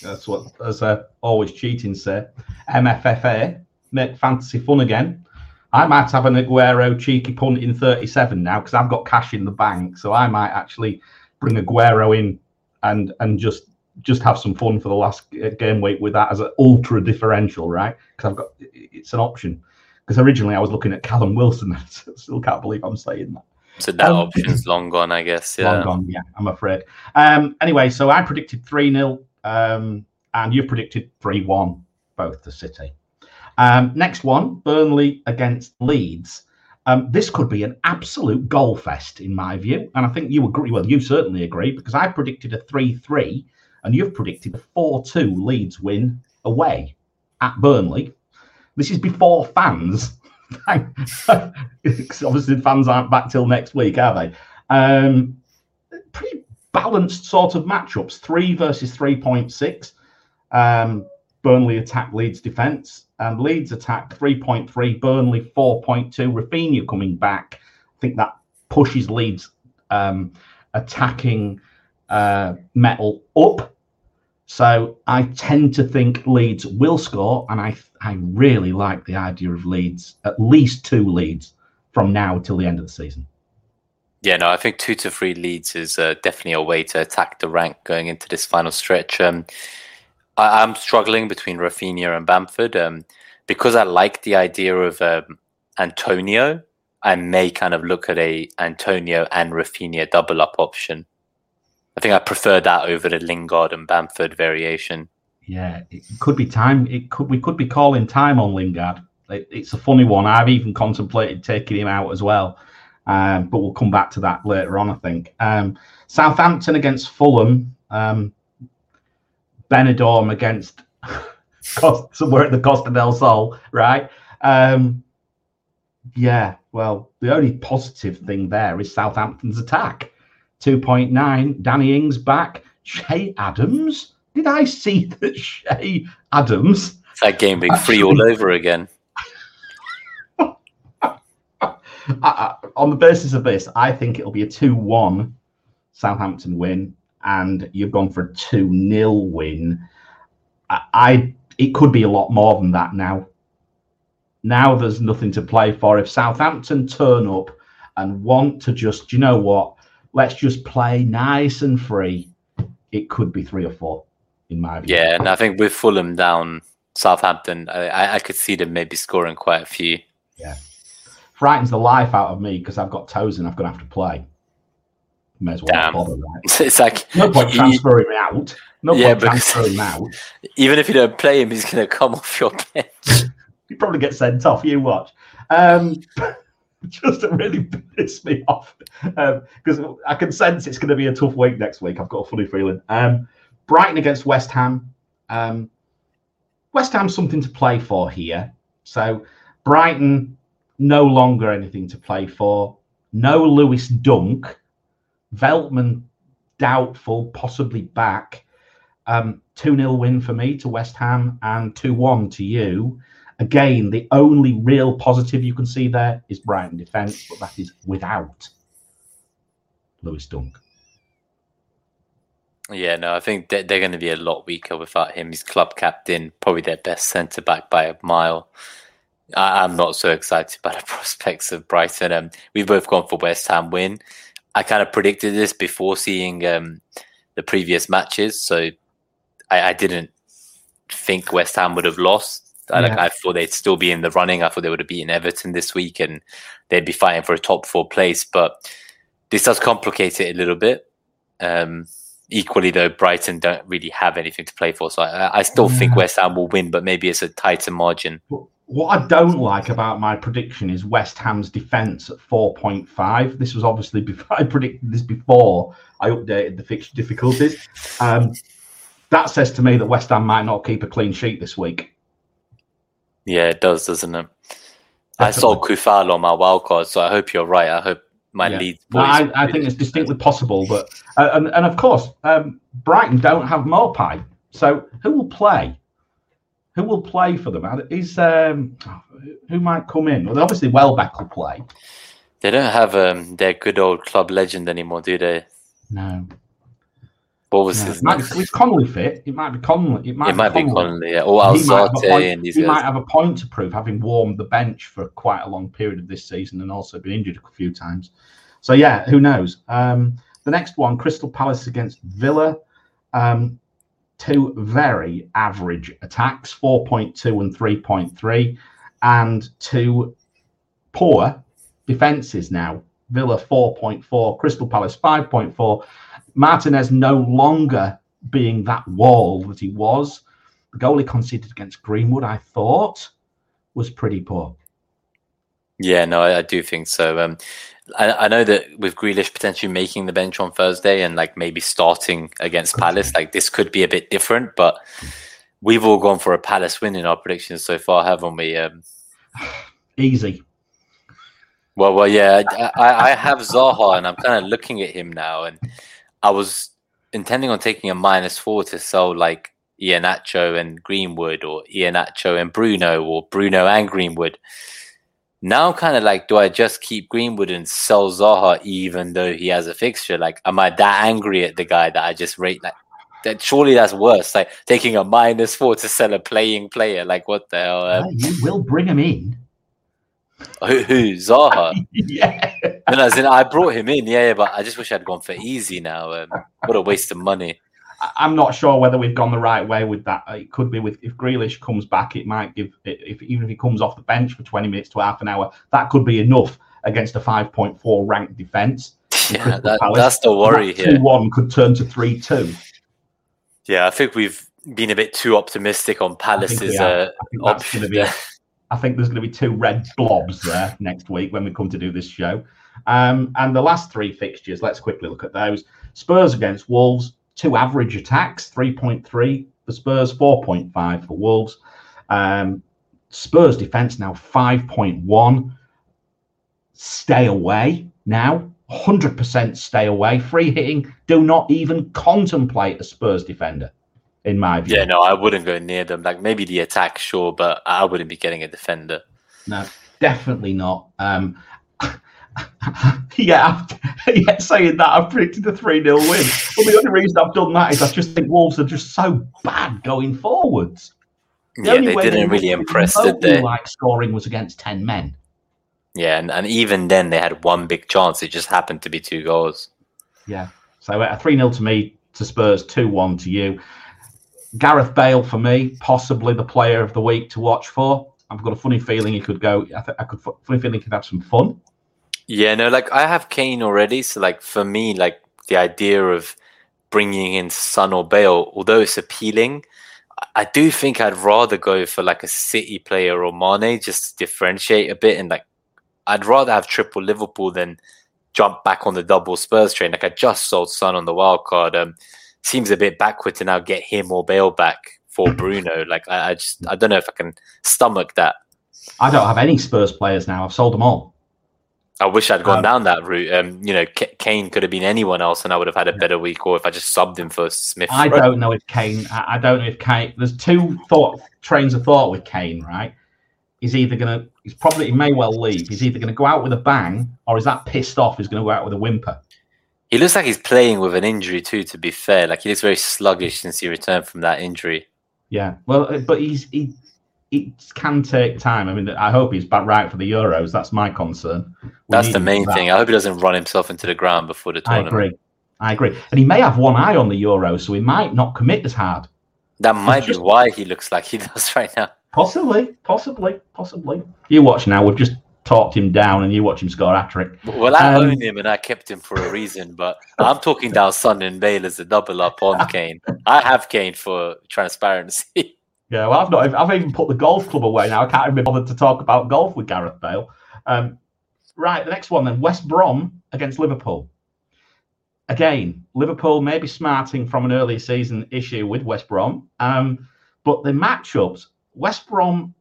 That's what, as I always cheating say, MFFA make fantasy fun again. I might have an Aguero cheeky punt in 37 now because I've got cash in the bank. So I might actually bring Aguero in and and just just have some fun for the last game week with that as an ultra differential, right? Because I've got it's an option. Because originally I was looking at Callum Wilson. I still can't believe I'm saying that. So that um, option's long gone, I guess. Yeah. Long gone, yeah, I'm afraid. Um, anyway, so I predicted 3 0, um, and you've predicted 3 1, both to City. Um, next one Burnley against Leeds. Um, this could be an absolute goal fest, in my view. And I think you agree. Well, you certainly agree because I predicted a 3 3, and you've predicted a 4 2 Leeds win away at Burnley. This is before fans obviously fans aren't back till next week, are they? Um, pretty balanced sort of matchups. Three versus three point six. Um, Burnley attack Leeds defence, and Leeds attack three point three. Burnley four point two. Raphinha coming back. I think that pushes Leeds um, attacking uh, metal up so I tend to think Leeds will score, and I I really like the idea of Leeds, at least two Leeds from now till the end of the season. Yeah, no, I think two to three Leeds is uh, definitely a way to attack the rank going into this final stretch. Um, I, am struggling between Raphinha and Bamford um, because I like the idea of um, Antonio. I may kind of look at a Antonio and Raphinha double up option. I think I prefer that over the Lingard and Bamford variation. Yeah, it could be time. It could we could be calling time on Lingard. It, it's a funny one. I've even contemplated taking him out as well, um, but we'll come back to that later on. I think um, Southampton against Fulham, um, Benidorm against somewhere at the Costa del Sol, right? Um, yeah, well, the only positive thing there is Southampton's attack. 2.9. Danny Ings back. Che Adams. Did I see that Che Adams? That game being free all over again. I, uh, uh, on the basis of this, I think it'll be a 2 1 Southampton win, and you've gone for a 2 0 win. I, I it could be a lot more than that now. Now there's nothing to play for. If Southampton turn up and want to just, you know what, let's just play nice and free. It could be three or four, in my view. Yeah, and I think with Fulham down, Southampton, I, I could see them maybe scoring quite a few. Yeah, frightens the life out of me because I've got toes and I'm going to have to play. May as well Damn. bother, right? It's like no point transferring him out. No yeah, point transferring him out. Even if you don't play him, he's going to come off your bench. he probably get sent off. You watch. Um, just to really piss me off because um, I can sense it's going to be a tough week next week. I've got a funny feeling. Um, Brighton against West Ham. Um, West Ham's something to play for here. So Brighton no longer anything to play for. No Lewis Dunk. Veltman doubtful, possibly back. Um, 2 0 win for me to West Ham and 2 1 to you. Again, the only real positive you can see there is Brighton defence, but that is without Lewis Dunk. Yeah, no, I think they're, they're going to be a lot weaker without him. He's club captain, probably their best centre back by a mile. I, am not so excited about the prospects of Brighton. Um, we've both gone for West Ham win. I kind of predicted this before seeing um, the previous matches, so I, I didn't think West Ham would have lost. I, like, I thought they'd still be in the running. I thought they would have beaten Everton this week and they'd be fighting for a top four place. But this does complicate it a little bit. Um, equally, though, Brighton don't really have anything to play for. So I, I still think West Ham will win, but maybe it's a tighter margin. What I don't like about my prediction is West Ham's defence at 4.5. This was obviously before I predicted this before I updated the fixture difficulties. Um, that says to me that West Ham might not keep a clean sheet this week. Yeah, it does, doesn't it? Definitely. I saw Coufal on my wild card, so I hope you're right. I hope my yeah. lead. No, I, I, think it's distinctly possible, but uh, and, and of course, um, Brighton don't have Maupay, so who will play? Who will play for them? Is um, who might come in? Well, obviously, Welbeck will play. They don't have um, their good old club legend anymore, do they? No. What was Yeah, his might name? be, is Connolly fit? It might be Connolly. It might, It might be Connolly. Conley, yeah. or He might have a Alzate point- and these he guys. might have a point to prove, having warmed the bench for quite a long period of this season and also been injured a few times. So yeah, who knows? Um, the next one, Crystal Palace against Villa. Um, two very average attacks, 4.2 and 3.3, and two poor defenses now. Villa 4.4, Crystal Palace 5.4. Martinez no longer being that wall that he was. The goal he conceded against Greenwood, I thought, was pretty poor. Yeah, no, I, I do think so. Um, I, I know that with Grealish potentially making the bench on Thursday and like maybe starting against Palace, like this could be a bit different. But we've all gone for a Palace win in our predictions so far, haven't we? Um, Easy. well, well, yeah, I, I- I have Zaha, and I'm kind of looking at him now, and I was intending on taking a minus four to sell like Iheanacho and Greenwood, or Iheanacho and Bruno, or Bruno and Greenwood. Now, I'm kind of like, do I just keep Greenwood and sell Zaha even though he has a fixture? Like, am I that angry at the guy that I just rate like? That surely that's worse. Like taking a minus four to sell a playing player. Like what the hell? Um, Well, you will bring him in. Who, who Zaha? yeah. No, as in, I brought him in, yeah, yeah, but I just wish I'd gone for Eze now. Um, what a waste of money. I'm not sure whether we've gone the right way with that. It could be with if Grealish comes back, it might give if even if he comes off the bench for 20 minutes to half an hour, that could be enough against a 5.4 ranked defense. Yeah, that, that's the worry here. Two one could turn to three two. Yeah, I think we've been a bit too optimistic on Palace's uh, option be. I think there's going to be two red blobs there next week when we come to do this show. Um, and the last three fixtures, let's quickly look at those. Spurs against Wolves, two average attacks, 3.3 for Spurs, 4.5 for Wolves. Um, Spurs defense now 5.1. Stay away now, 100% stay away. Free hitting, do not even contemplate a Spurs defender, in my view. Yeah, no, I wouldn't go near them. Like maybe the attack, sure, but I wouldn't be getting a defender. No, definitely not. Um, yeah, after, yeah, saying that, I've predicted a 3 0 win. Well, the only reason I've done that is I just think Wolves are just so bad going forwards. The Yeah, they didn't really impress, did they? Like scoring was against 10 men. Yeah, and, and even then they had one big chance. It just happened to be two goals. Yeah. So a 3 0 to me, to Spurs, 2 1 to you. Gareth Bale for me, possibly the player of the week to watch for. I've got a funny feeling he could go. I, th- I could funny feeling he could have some fun. Yeah, no, like I have Kane already, so like for me, like the idea of bringing in Son or Bale, although it's appealing, I- do think I'd rather go for like a City player or Mane just to differentiate a bit, and like I'd rather have triple Liverpool than jump back on the double Spurs train. Like I just sold Son on the wild card. Um, seems a bit backward to now get him or Bale back for Bruno. Like I, I just I don't know if I can stomach that. I don't have any Spurs players now. I've sold them all. I wish I'd gone Um, down that route. Um, you know, K- Kane could have been anyone else, and I would have had a better week. Or if I just subbed him for Smith. I don't know if Kane. I, I don't know if Kane. There's two thought trains of thought with Kane. Right? He's either gonna. He's probably. He may well leave. He's either gonna go out with a bang, or is that pissed off? He's gonna go out with a whimper. He looks like he's playing with an injury too. To be fair, like he looks very sluggish since he returned from that injury. Yeah. Well, uh, but he's he. It can take time. I mean, I hope he's back right for the Euros. That's my concern. We That's the main thing. I hope he doesn't run himself into the ground before the tournament. I agree. I agree. And he may have one eye on the Euros, so he might not commit as hard. That might just- be why he looks like he does right now. Possibly, possibly, possibly. You watch now. We've just talked him down, and you watch him score a trick. Well, I Um, own him and I kept him for a reason, but I'm talking down Son and Bale as a double up on Kane. I have Kane for transparency. Yeah, well, I've not. I've even put the golf club away now. I can't even be bothered to talk about golf with Gareth Bale. Um, right, the next one then: West Brom against Liverpool. Again, Liverpool may be smarting from an earlier season issue with West Brom, um, but the matchups: West Brom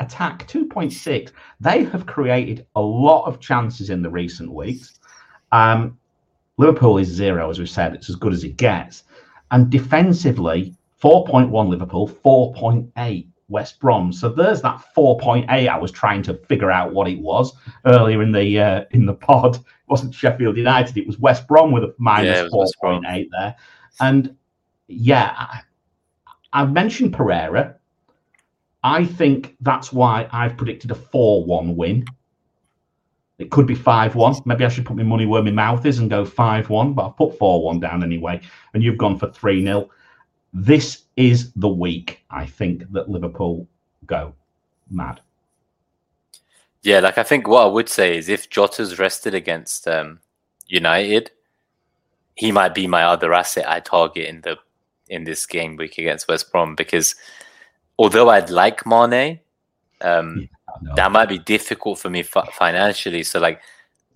attack 2.6. They have created a lot of chances in the recent weeks. Um, Liverpool is zero, as we've said. It's as good as it gets. And defensively, 4.1 Liverpool, 4.8 West Brom. So there's that 4.8. I was trying to figure out what it was earlier in the uh, in the pod. It wasn't Sheffield United. It was West Brom with a minus Yeah, it was West Brom. 4.8 there. And yeah, I, I've mentioned Pereira. I think that's why I've predicted a 4 1 win. It could be 5 1. Maybe I should put my money where my mouth is and go 5 1, but I've put 4 1 down anyway. And you've gone for 3 0. This is the week, I think, that Liverpool go mad. Yeah, like I think what I would say is if Jota's rested against um, United, he might be my other asset I target in the in this game week against West Brom because although I'd like Mane, um, yeah, that might be difficult for me f- financially. So like,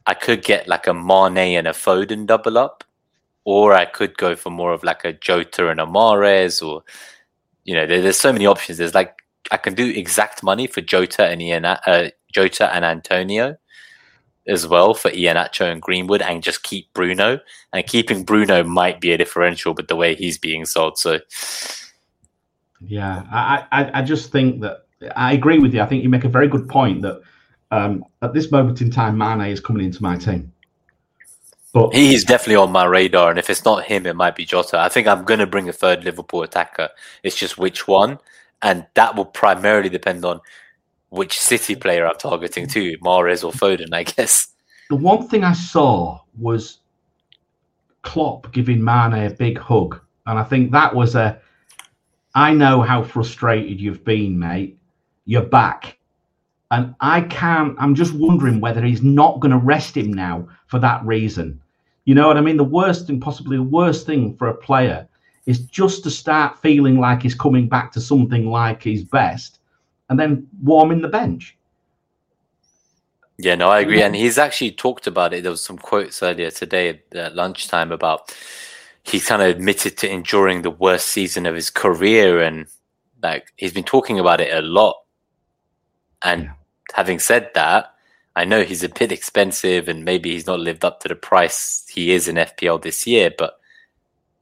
I could get like a Mane and a Foden double up, or I could go for more of like a Jota and a Mahrez, or you know, there, there's so many options. There's like I can do exact money for Jota and Ian, uh, Jota and Antonio as well for Iheanacho and Greenwood, and just keep Bruno. And keeping Bruno might be a differential, but the way he's being sold, so yeah, I, I, I just think that I agree with you. I think you make a very good point that um, at this moment in time, Mane is coming into my team. But he's definitely on my radar, and if it's not him, it might be Jota. I think I'm going to bring a third Liverpool attacker. It's just which one, and that will primarily depend on which City player I'm targeting too, Mahrez or Foden, I guess. The one thing I saw was Klopp giving Mane a big hug, and I think that was a I know how frustrated you've been, mate. You're back. And I can't, I'm just wondering whether he's not going to rest him now for that reason. You know what I mean? The worst and possibly the worst thing for a player is just to start feeling like he's coming back to something like his best and then warming the bench. Yeah, no, I agree. And he's actually talked about it. There was some quotes earlier today at lunchtime about he kind of admitted to enduring the worst season of his career and like he's been talking about it a lot. And yeah. having said that i know he's a bit expensive and maybe he's not lived up to the price he is in fpl this year but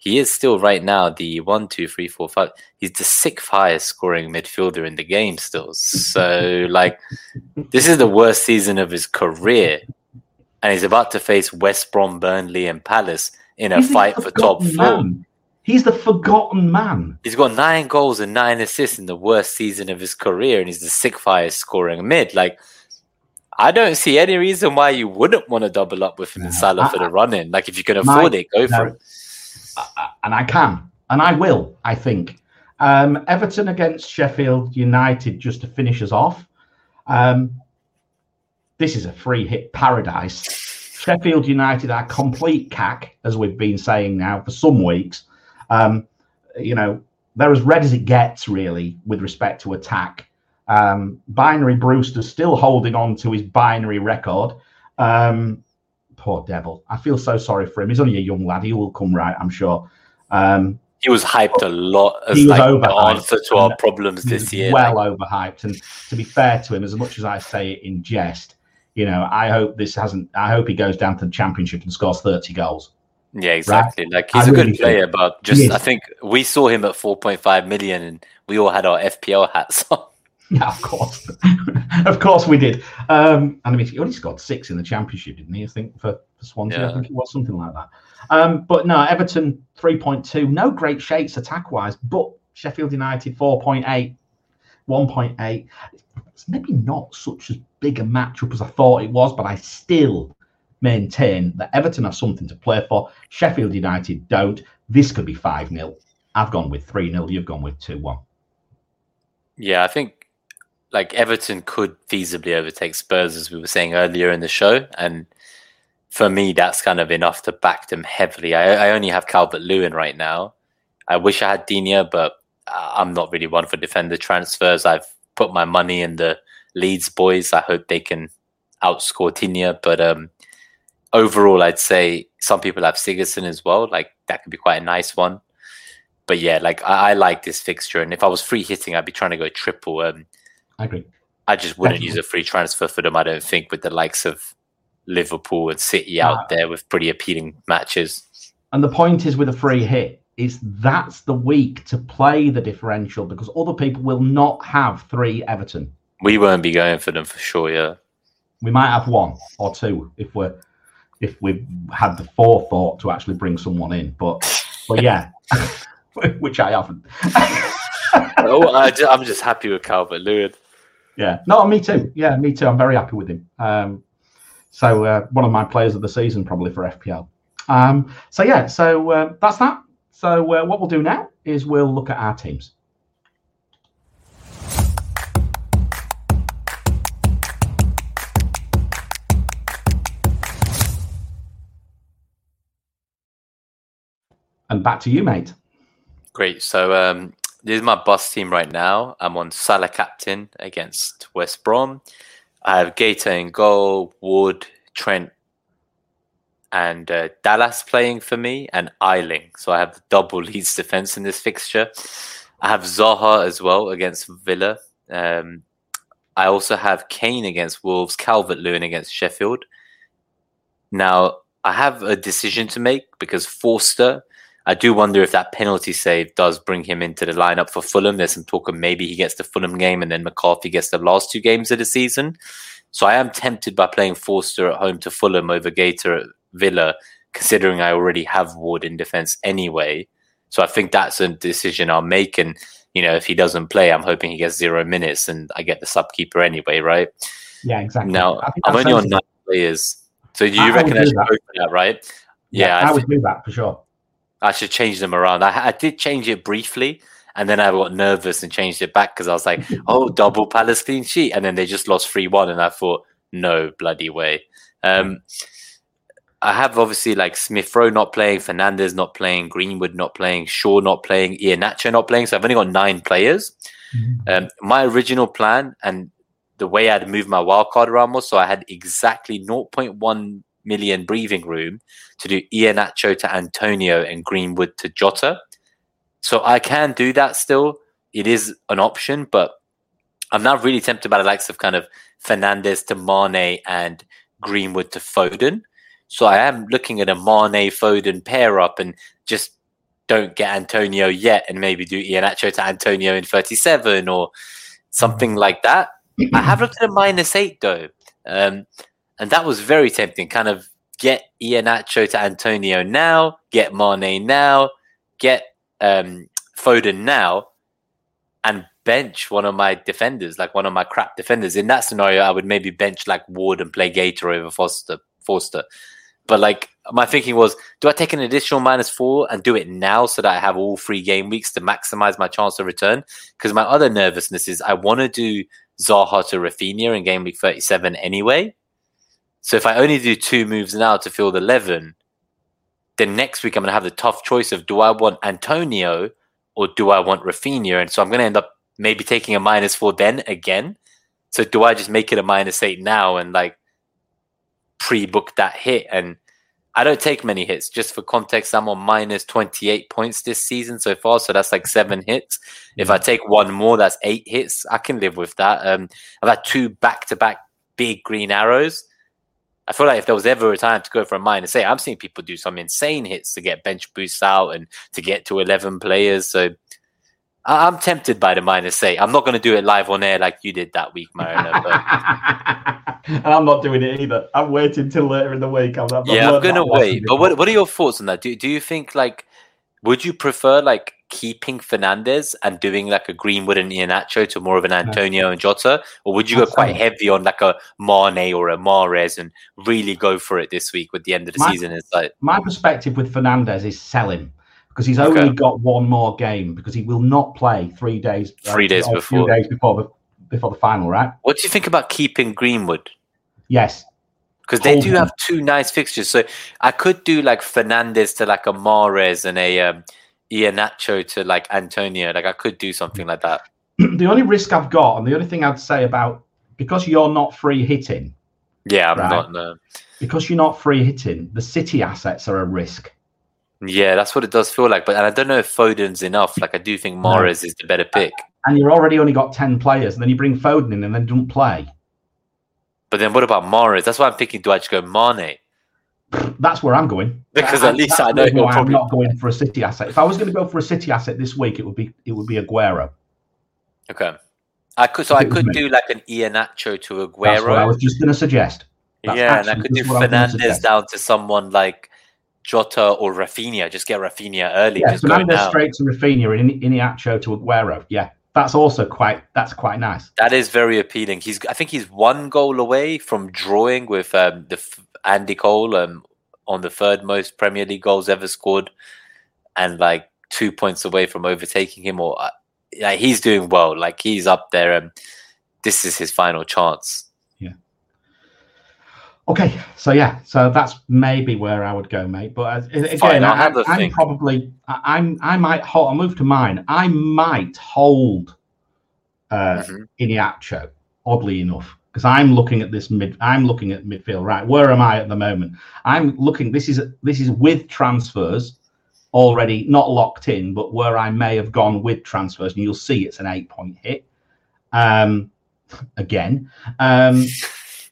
he is still right now the one two three four five he's the sixth highest scoring midfielder in the game still. So like this is the worst season of his career. And he's about to face west brom burnley and palace in a He's fight for top four. He's the forgotten man. He's got nine goals and nine assists in the worst season of his career, and he's the sixth highest scoring mid. Like, I don't see any reason why you wouldn't want to double up with him no, and Salah I, for the run in. Like, if you can afford my, it, go no, for it. and I can, and I will, I think. Um, Everton against Sheffield United, just to finish us off. Um, this is a free hit paradise. Sheffield United are complete cack, as we've been saying now for some weeks. Um, you know, they're as red as it gets, really, with respect to attack. Um, binary Brewster's still holding on to his binary record. Um, poor devil. I feel so sorry for him. He's only a young lad. He will come right, I'm sure. Um, he was hyped a lot as he was like the answer to our problems this year. Well like. overhyped. And to be fair to him, as much as I say it in jest, you know, I hope this hasn't. I hope he goes down to the championship and scores thirty goals. Yeah, exactly. Right? Like he's I a really good player, think. but just I think we saw him at four point five million, and we all had our FPL hats on. Yeah, of course, of course we did. Um, and I mean, he only scored six in the championship, didn't he? I think for, for Swansea, yeah. I think it was something like that. Um, but no, Everton three point two, no great shakes attack wise, but Sheffield United 4.8, 1.8. It's maybe not such as big a matchup as I thought it was, but I still maintain that Everton have something to play for. Sheffield United don't. This could be 5 0. I've gone with 3 0. You've gone with 2 1. Yeah, I think like Everton could feasibly overtake Spurs, as we were saying earlier in the show. And for me, that's kind of enough to back them heavily. I, I only have Calvert Lewin right now. I wish I had Digne, but uh, I'm not really one for defender transfers. I've put my money in the Leeds boys. I hope they can outscore Digne. But um, overall, I'd say some people have Sigurdsson as well. Like that could be quite a nice one. But yeah, like I, I like this fixture, and if I was free hitting, I'd be trying to go triple. Um, I agree. I just wouldn't Definitely. use a free transfer for them. I don't think with the likes of Liverpool and City out there with pretty appealing matches. And the point is with a free hit, is that's the week to play the differential because other people will not have three Everton. We won't be going for them for sure. Yeah, we might have one or two if we're if we've had the forethought to actually bring someone in. But but yeah, which I haven't. oh, I, am just happy with Calvert Lewin. Yeah, no, me too. Yeah, me too. I'm very happy with him. Um, so uh, one of my players of the season probably for FPL. Um, so yeah, so uh, that's that. So uh, what we'll do now is we'll look at our teams. And back to you, mate. Great. So um, this is my bus team right now. I'm on Salah captain against West Brom. I have Guaita in goal, Wood, Trent, and uh, Dallas playing for me, and Ayling. So I have double Leeds defense in this fixture. I have Zaha as well against Villa. Um, I also have Kane against Wolves, Calvert Lewin against Sheffield. Now, I have a decision to make because Forster I do wonder if that penalty save does bring him into the lineup for Fulham. There's some talk of maybe he gets the Fulham game and then McCarthy gets the last two games of the season. So I am tempted by playing Forster at home to Fulham over Guaita at Villa, considering I already have Ward in defence anyway. So I think that's a decision I'll make. And, you know, if he doesn't play, I'm hoping he gets zero minutes and I get the sub keeper anyway, right? Yeah, exactly. Now, I'm only on nine players. So do you I reckon I should that. that, right? Yeah, yeah I, I would do that for sure. I should change them around. I, I did change it briefly, and then I got nervous and changed it back because I was like, "Oh, double Palace clean sheet," and then they just lost three one, and I thought, "No bloody way." Um, I have obviously like Smith Rowe not playing, Fernandes not playing, Greenwood not playing, Shaw not playing, Iheanacho not playing. So I've only got nine players. Mm-hmm. Um, my original plan and the way I'd move my wildcard around was so I had exactly 0.1 million breathing room to do Iheanacho to Antonio and Greenwood to Jota. So I can do that still. It is an option, but I'm not really tempted by the likes of kind of Fernandes to Mane and Greenwood to Foden. So I am looking at a Mane Foden pair up and just don't get Antonio yet and maybe do Iheanacho to Antonio in 37 or something like that. I have looked at a minus eight though. Um, and that was very tempting. Kind of get Iheanacho to Antonio now, get Mane now, get um, Foden now, and bench one of my defenders, like one of my crap defenders. In that scenario, I would maybe bench like Ward and play Guaita over Foster. Forster. But like my thinking was, do I take an additional minus four and do it now so that I have all three game weeks to maximize my chance of return? Because my other nervousness is I want to do Zaha to Raphinha in game week 37 anyway. So if I only do two moves now to field 11, then next week I'm going to have the tough choice of do I want Antonio or do I want Raphinha? And so I'm going to end up maybe taking a minus four then again. So do I just make it a minus eight now and like pre-book that hit? And I don't take many hits. Just for context, I'm on minus 28 points this season so far. So that's like seven hits. If I take one more, that's eight hits. I can live with that. Um, I've had two back-to-back big green arrows. I feel like if there was ever a time to go for a minus eight, I'm seeing people do some insane hits to get bench boosts out and to get to 11 players. So I'm tempted by the minus eight. I'm not going to do it live on air like you did that week, Mariner. But... and I'm not doing it either. I'm waiting till later in the week. I'm, I'm yeah, I'm going to wait. But what, what are your thoughts on that? Do, do you think, like, would you prefer, like, keeping Fernandes and doing like a Greenwood and Iheanacho to more of an Antonio and Jota, or would you go quite heavy on like a Mane or a Mahrez and really go for it this week with the end of the my, season? Is like my perspective with Fernandes is sell him because he's only got one more game because he will not play three days uh, three uh, days before days before the before the final, right? What do you think about keeping Greenwood? Yes, because they do have two nice fixtures. So I could do like Fernandes to like a Mahrez and a um, Iheanacho to like Antonio. Like I could do something like that. the only risk I've got, and the only thing I'd say about because you're not free hitting. Yeah, I'm right? not. No. Because you're not free hitting, the City assets are a risk. Yeah, that's what it does feel like. But and I don't know if Foden's enough. Like I do think Mahrez no. is the better pick. And you're already only got ten players, and then you bring Foden in, and then don't play. But then what about Mahrez? That's why I'm thinking. Do I just go Mane? that's where I'm going. Because at least I know I'm not going for a City asset. If I was going to go for a City asset this week, it would be it would be Aguero. Okay, I could so I could do like an Iheanacho to Aguero. That's what I was just going to suggest. That's yeah, and I could do Fernandes down to someone like Jota or Raphinha. Just get Raphinha early. Yeah, just so go now go now. straight to Raphinha and Iheanacho to Aguero. Yeah, that's also quite that's quite nice. That is very appealing. He's I think he's one goal away from drawing with um, the Andy Cole um, on the third most Premier League goals ever scored, and like two points away from overtaking him. Or uh, yeah, he's doing well. Like he's up there. and this is his final chance. Okay, so yeah, so that's maybe where I would go, mate. But again, Fine, I, have a I'm think. probably I, I'm I might hold. I'll move to mine. I might hold uh, Mhm. Iheanacho. Oddly enough, because I'm looking at this mid. I'm looking at midfield. Right, where am I at the moment? I'm looking. This is this is with transfers already not locked in, but where I may have gone with transfers, and you'll see it's an eight point hit. Um, again, um,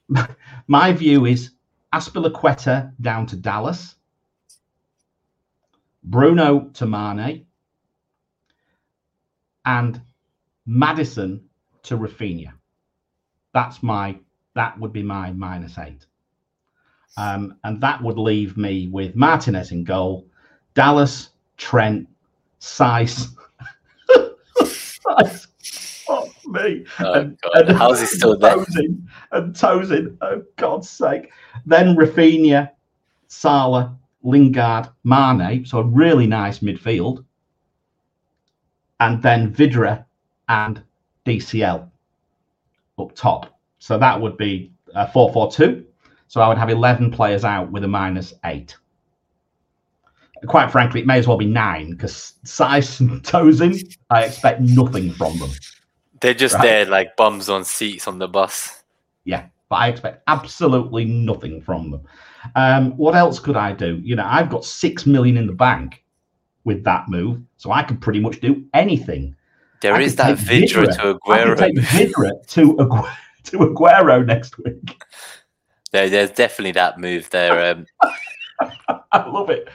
my view is Azpilicueta down to Dallas, Bruno to Mane, and Maddison to Raphinha. That's my that would be my minus eight. Um, and that would leave me with Martinez in goal, Dallas, Trent, Saïss. Saïss. Me. Oh, And- God. and- How is he still there? And Tosin, oh God's sake. Then Raphinha, Salah, Lingard, Mane. So a really nice midfield. And then Vydra and DCL up top. So that would be a 4 4 2. So I would have 11 players out with a minus eight. Quite frankly, it may as well be nine because Saïss and Tosin, I expect nothing from them. They're just Right. there like bums on seats on the bus. Yeah, but I expect absolutely nothing from them. Um, what else could I do? You know, I've got six million in the bank with that move, so I could pretty much do anything. There I is that Vydra Vydra. to I Aguero. take Vydra to Agu- to Aguero next week. There, there's definitely that move there. Um, I love it.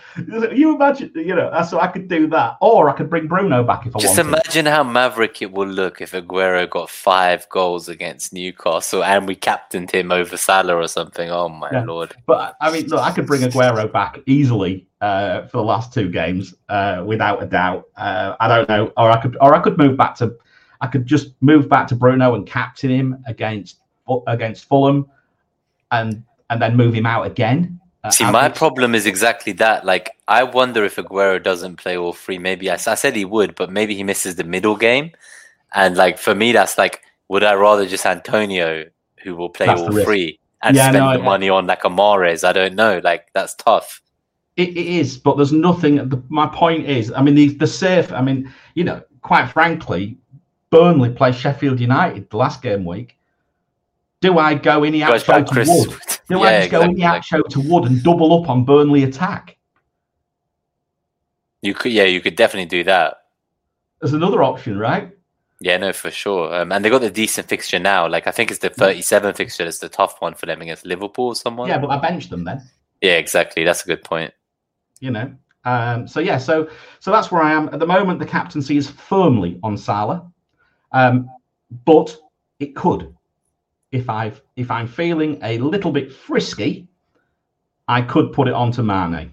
You imagine, you know, so I could do that, or I could bring Bruno back if I just wanted. imagine how maverick it will look if Aguero got five goals against Newcastle and we captained him over Salah or something. Oh my Yeah. lord! But I mean, look, I could bring Aguero back easily uh, for the last two games, uh, without a doubt. Uh, I don't know, or I could, or I could move back to, I could just move back to Bruno and captain him against against Fulham, and and then move him out again. Uh, See, my problem is exactly that. Like, I wonder if Aguero doesn't play all three. Maybe I said he would, but maybe he misses the middle game. And like for me, that's like, would I rather just Antonio, who will play That's all three, and Yeah, spend no, the I- money on like a Mahrez? I don't know. Like that's tough. It, it is, but there's nothing. The, my point is, I mean, the the safe. I mean, you know, quite frankly, Burnley play Sheffield United the last game week. Do I go in outro back, to Chris. Wood? Do yeah, just go in the Like, outro to Wood and double up on Burnley attack? you could, yeah, you could definitely do that. There's another option, right? Yeah, no, for sure. Um, and they got the decent fixture now. Like I think it's the 37 fixture that's the tough one for them against Liverpool or someone. Yeah, but I benched them then. yeah, exactly. That's a good point. You know. Um, so yeah, so so that's where I am at the moment. The captaincy is firmly on Salah, um, but it could, if I've if I'm feeling a little bit frisky, I could put it onto Mane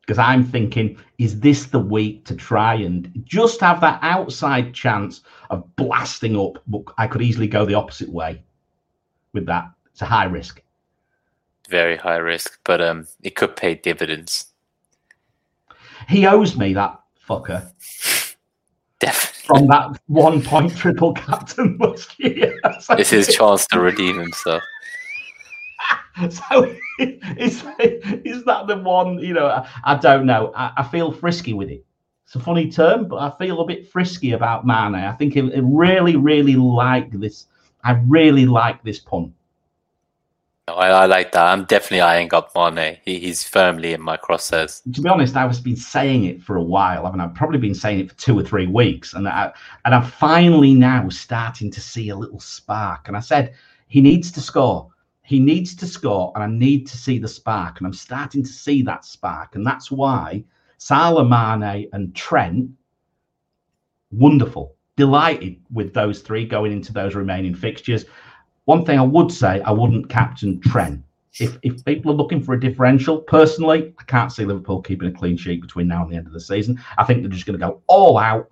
because I'm thinking, is this the week to try and just have that outside chance of blasting up? But I could easily go the opposite way with that. It's a high risk. Very high risk, but um, it could pay dividends. He owes me that fucker Definitely. from that one point triple captain year. So, It's his chance to redeem himself. so is, is that the one? You know, I, I don't know. I, I feel frisky with it. It's a funny term, but I feel a bit frisky about Mane. I think it really, really like this. I really like this punt. I, I like that. I'm definitely eyeing up Mane. He, he's firmly in my crosshairs. to be honest, I've been saying it for a while. I mean, I've probably been saying it for two or three weeks, and I, and I'm finally now starting to see a little spark. And I said he needs to score. He needs to score, and I need to see the spark. And I'm starting to see that spark, and that's why Salah, Mane, and Trent, wonderful, delighted with those three going into those remaining fixtures. One thing I would say, I wouldn't captain Trent if, if people are looking for a differential, personally, I can't see Liverpool keeping a clean sheet between now and the end of the season. I think they're just going to go all out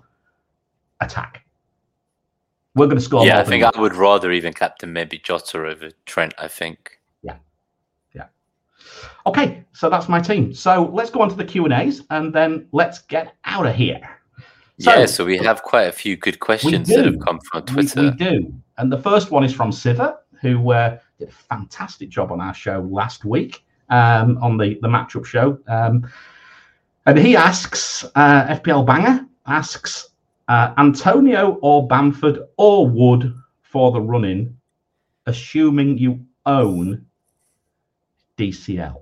attack. We're going to score. Yeah, I think I would rather even captain maybe Jota over Trent. I think. Yeah, yeah. Okay, so that's my team. So let's go on to the Q and A's, and then let's get out of here. So, yeah, so we have quite a few good questions that have come from Twitter. We, we, do, and the first one is from Siva, who uh, did a fantastic job on our show last week um, on the the matchup show, um, and he asks uh, FPL Banger asks uh, Antonio or Bamford or Wood for the running, assuming you own DCL.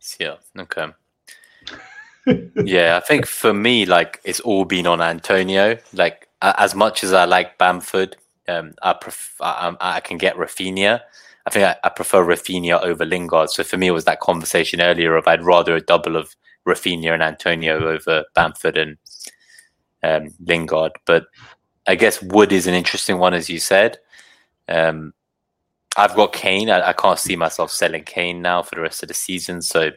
DCL, okay. yeah, I think for me, like it's all been on Antonio. Like as much as I like Bamford, um, I, pref- I, I can get Raphinha. I think I, I, prefer Raphinha over Lingard. So for me, it was that conversation earlier of I'd rather a double of Raphinha and Antonio over Bamford and um, Lingard. But I guess Wood is an interesting one, as you said. Um, I've got Kane. I, I, can't see myself selling Kane now for the rest of the season. So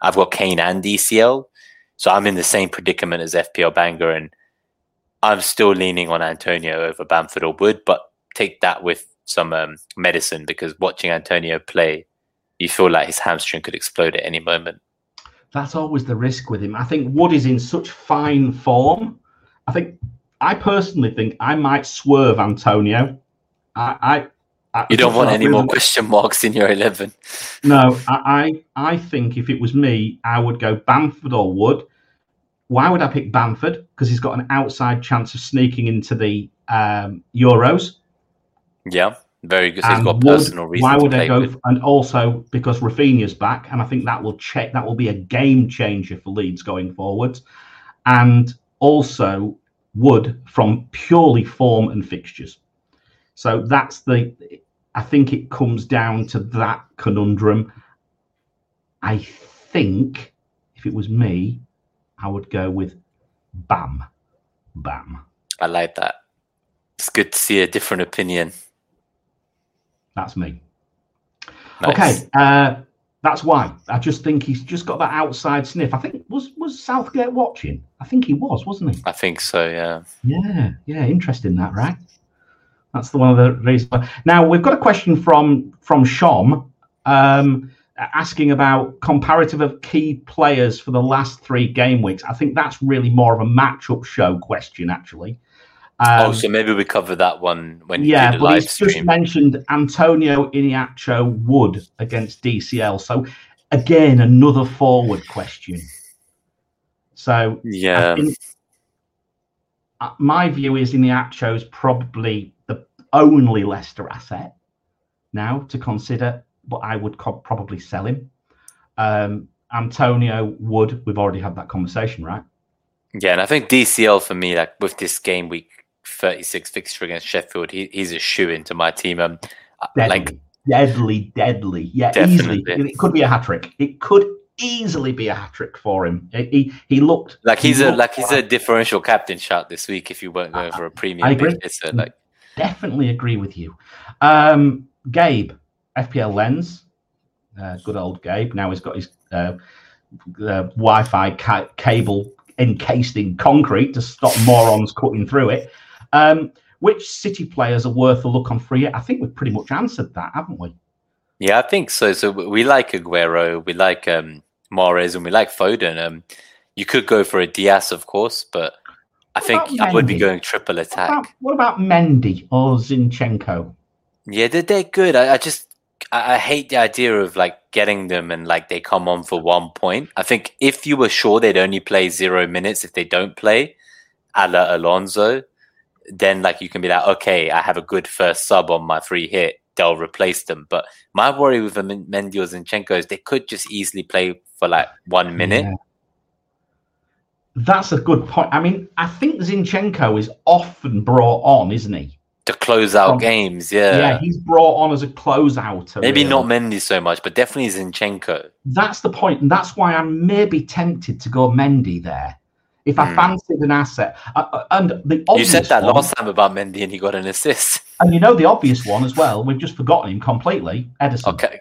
I've got Kane and DCL. So I'm in the same predicament as FPL Banger, and I'm still leaning on Antonio over Bamford or Wood, but take that with some um, medicine because watching Antonio play, you feel like his hamstring could explode at any moment. That's always the risk with him. I think Wood is in such fine form. I think I personally think I might swerve Antonio. I, I, I you don't want any really, more question marks in your eleven. No, I, I, I think if it was me, I would go Bamford or Wood. Why would I pick Bamford? Because he's got an outside chance of sneaking into the um, Euros. Yeah, very good. He's got personal reasons. Why would I go? And also because Raphinha's back, and I think that will check. That will be a game changer for Leeds going forward. And also Wood from purely form and fixtures. So that's the. I think it comes down to that conundrum. I think if it was me, I would go with Bam. Bam. I like that. It's good to see a different opinion. That's me. Nice. Okay. Uh, that's why I just think he's just got that outside sniff. I think was was Southgate watching. I think he was, wasn't he? I think so. Yeah. Yeah. Yeah. Interesting that, right? That's the one of the reasons. Now we've got a question from from Shom. Um, asking about comparative of key players for the last three game weeks. I think that's really more of a matchup show question, actually. Um, oh, so maybe we cover that one when yeah, but he's stream. just mentioned Antonio Iheanacho Wood against DCL. So again, another forward question. So yeah, uh, my view is Iheanacho is probably the only Leicester asset now to consider but I would co- probably sell him. Um, Antonio would. we've already had that conversation, right? Yeah, and I think DCL for me, like with this game week 36 fixture against Sheffield, he, he's a shoe into my team. Um, deadly, like deadly, deadly. Yeah, definitely. easily. It could be a hat trick. It could easily be a hat trick for him. He he looked like he's a like he's a differential captain shot this week. If you weren't going for a premium, I agree. So like definitely agree with you. Um, Gabe, FPL Lens, uh, good old Gabe. Now he's got his uh, uh, Wi-Fi ca- cable encased in concrete to stop morons cutting through it. Um, which City players are worth a look on free? I think we've pretty much answered that, haven't we? Yeah, I think so. So we like Aguero, we like um, Mahrez, and we like Foden. Um, you could go for a Dias, of course, but I think I would be going triple attack. What about, what about Mendy or Zinchenko? Yeah, they're, they're good. I, I just I, I hate the idea of like getting them and like they come on for one point. I think if you were sure they'd only play zero minutes if they don't play, a la Alonso, then like you can be like, okay, I have a good first sub on my free hit. They'll replace them. But my worry with Mendy or Zinchenko is they could just easily play for like one minute. Yeah. That's a good point. I mean, I think Zinchenko is often brought on, isn't he? To close out From, games. Yeah, yeah, he's brought on as a closeout. Maybe really. not Mendy so much, but definitely Zinchenko. That's the point, and that's why I'm maybe tempted to go Mendy there. If I Hmm. fancied an asset, uh, uh, and the You said that one, last time about Mendy and he got an assist. and you know the obvious one as well. We've just forgotten him completely. Ederson. Okay.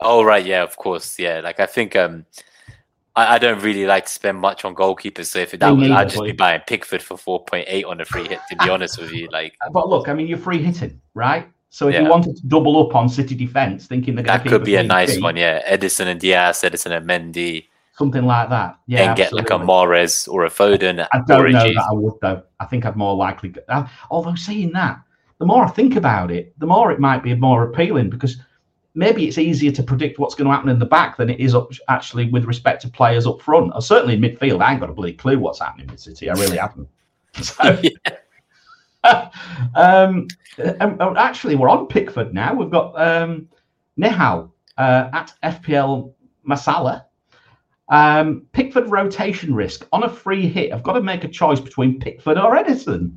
Oh right, yeah, of course, yeah. Like I think um, I, I don't really like to spend much on goalkeepers. So if that Me was, I'd just be buying Pickford for four point eight on a free hit. To be honest with you, like But look, I mean, you're free hitting, right? So if Yeah. you wanted to double up on City defence, thinking they're that could be a nice one. Yeah, Ederson and Dias, Ederson and Mendy, something like that. Yeah, and get like a. Mahrez or a Foden I don't know that I would though. I think I'd more likely. Go, uh, although saying that, the more I think about it, the more it might be more appealing because maybe it's easier to predict what's going to happen in the back than it is up, actually with respect to players up front. Or certainly in midfield, I ain't got a bloody clue what's happening with City. I really haven't. So, um, and- and actually, we're on Pickford now. We've got um, Nihal uh, at FPL Masala. Um, Pickford rotation risk on a free hit. I've got to make a choice between Pickford or Ederson.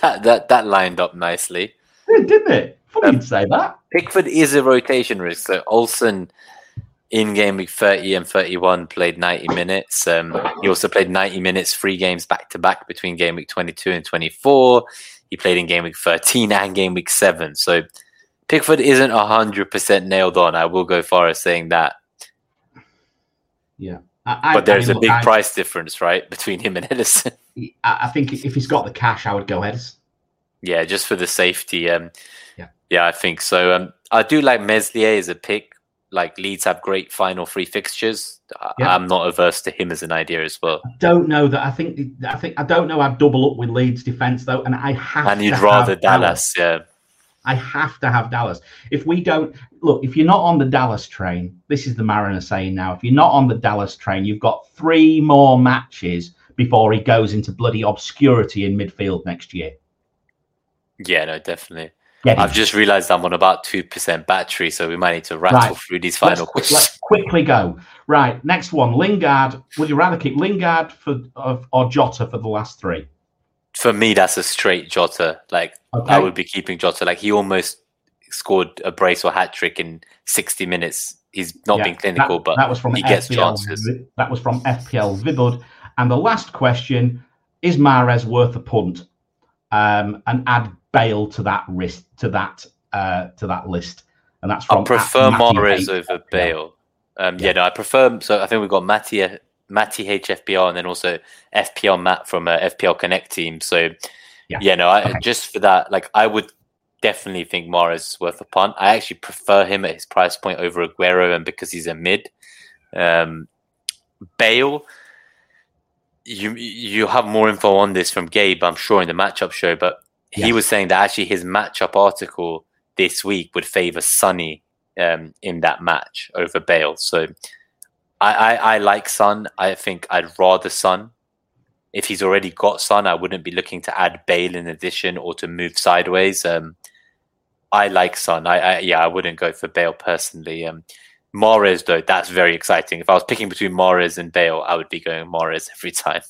that that that lined up nicely. Didn't it? Funny Um, say that. Pickford is a rotation risk. So Olsen in game week 30 and 31 played 90 minutes. Um, he also played 90 minutes, three games back to back between game week 22 and 24. He played in game week 13 and game week 7. So Pickford isn't 100% nailed on. I will go far as saying that. Yeah. I- But there's I a mean, big look, I- price difference, right, between him and Ederson. I, I think if he's got the cash, I would go Ederson. Yeah, just for the safety. Um, Yeah. yeah, I think so. Um, I do like Meslier as a pick. Like Leeds have great final three fixtures. I- Yeah. I'm not averse to him as an idea as well. Don't know that. I think. I think. I don't know. I'd double up with Leeds defence though, and I have. And you'd rather have Dallas, yeah. I have to have Dallas. If we don't look, if you're not on the Dallas train, this is the Mariner saying now. If you're not on the Dallas train, you've got three more matches before he goes into bloody obscurity in midfield next year. Yeah, no, definitely. Him. I've just realized I'm on about 2% battery, so we might need to rattle Right. through these let's, final quick- questions. let's quickly go. Right, next one. Lingard. Would you rather keep Lingard for or Jota for the last three? For me, that's a straight Jota. Like, Okay. I would be keeping Jota. Like, he almost scored a brace or hat trick in 60 minutes. He's not Yeah, been clinical, that, but that was from he gets FPL, chances. That was from FPL Vibud. And the last question is Mahrez worth a punt? Um, and add Bale to that list to that uh, to that list. And that's from I prefer Mahrez over. Bale. Um, yeah. Yeah. no, I prefer. So I think we've got Matty, Matty HFPL and then also FPL Matt from uh, FPL Connect team. So Yeah. yeah, no, I, Okay. just for that, like I would definitely think Mahrez is worth a punt. I actually prefer him at his price point over Aguero, and because he's a mid. Um, Bale, you you have more info on this from Gabe, I'm sure, in the matchup show, but he was saying that actually his matchup article this week would favor Sonny um, in that match over Bale. So I, I, I like Son. I think I'd rather Son. If he's already got Son, I wouldn't be looking to add Bale in addition or to move sideways. Um, I like Son. I, I yeah, I wouldn't go for Bale personally. Um, Mahrez though, that's very exciting. If I was picking between Mahrez and Bale, I would be going Mahrez every time.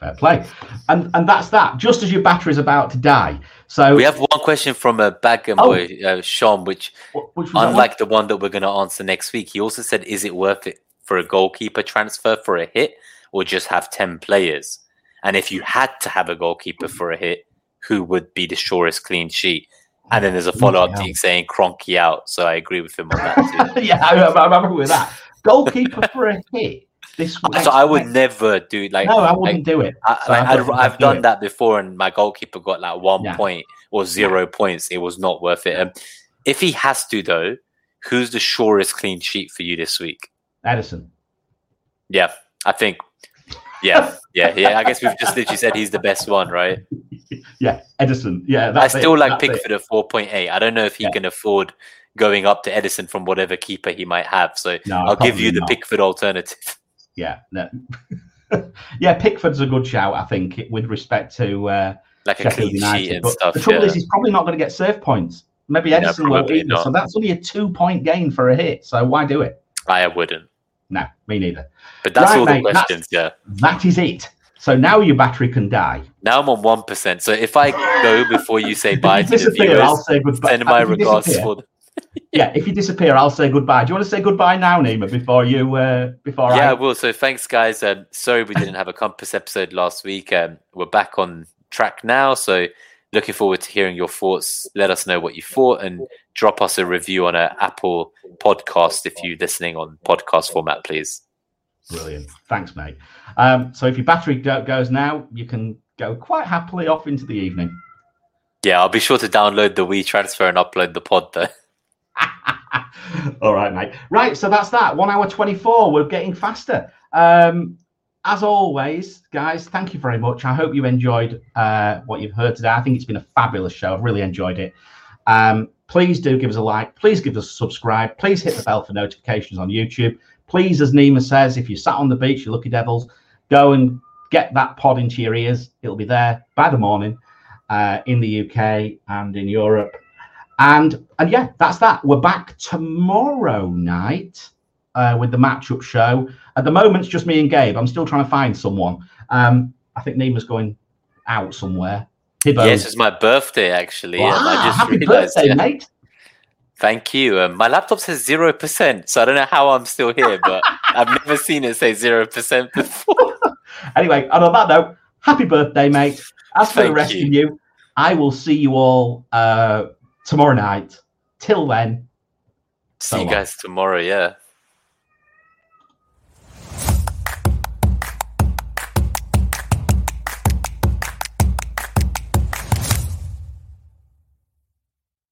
Fair play. And and that's that. Just as your battery battery's about to die. So We have one question from a bag and Oh. boy, uh, Sean, which which unlike the one that we're going to answer next week, he also said, "Is it worth it for a goalkeeper transfer for a hit, or just have ten players?" And if you had to have a goalkeeper for a hit, who would be the surest clean sheet? And then there's a follow up tweet saying Cronky out. So I agree with him on that too. yeah, I, I remember with that. Goalkeeper for a hit. This so I would next- never do like. No, I wouldn't do it. I, So like, I I'd, don't think I've do done it. that before, and my goalkeeper got like one Yeah. point or zero points. It was not worth it. Um, if he has to, though, who's the surest clean sheet for you this week? Ederson. Yeah, I think. Yeah, yeah, yeah. I guess we've just literally said he's the best one, right? Yeah, Ederson. Yeah, I still it. like That's it. Pickford at four point eight. I don't know if he Yeah. can afford going up to Ederson from whatever keeper he might have. So No, I'll give you the not. Pickford alternative. Yeah, no. yeah. Pickford's a good shout, I think, with respect to uh, Like a Sheffield United. and But stuff. the trouble yeah. is, he's probably not going to get serve points. Maybe Ederson probably either. not. So that's only a two-point gain for a hit. So why do it? I wouldn't. No, me neither. But that's Right, all mate, the questions. Yeah. That is it. So now your battery can die. Now I'm on one percent. So if I go before you say bye to the disappear, I'll viewers, say goodbye. send my regards for. The, yeah, if you disappear, I'll say goodbye. Do you want to say goodbye now, Nima, before you uh, before yeah, I... Will. So thanks, guys. Um, sorry we didn't have a compass episode last week. Um, we're back on track now, so looking forward to hearing your thoughts. Let us know what you thought and drop us a review on an Apple podcast if you're listening on podcast format, please. Brilliant. Thanks, mate. Um, so if your battery goes now, you can go quite happily off into the evening. Yeah, I'll be sure to download the WeTransfer and upload the pod though. All right, mate. Right, so that's that. One hour 24. We're getting faster. Um, as always, guys, thank you very much. I hope you enjoyed uh, what you've heard today. I think it's been a fabulous show. I've really enjoyed it. Um, please do give us a like. Please give us a subscribe. Please hit the bell for notifications on YouTube. Please, as Nima says, if you sat on the beach, you lucky devils, go and get that pod into your ears. It'll be there by the morning uh, in the UK and in Europe. And and yeah, that's that. We're back tomorrow night uh, with the matchup show. At the moment, it's just me and Gabe. I'm still trying to find someone. Um, I think Nima's going out somewhere. Hibbo. Yes, it's my birthday actually. Wow, I just happy realized, birthday, yeah. mate. Thank you. Um, my laptop says zero percent, so I don't know how I'm still here, but I've never seen it say zero percent before. anyway, and on that note, happy birthday, mate. As for Thank the rest you. of you, I will see you all uh, tomorrow night. Till then, see so you guys tomorrow. Yeah.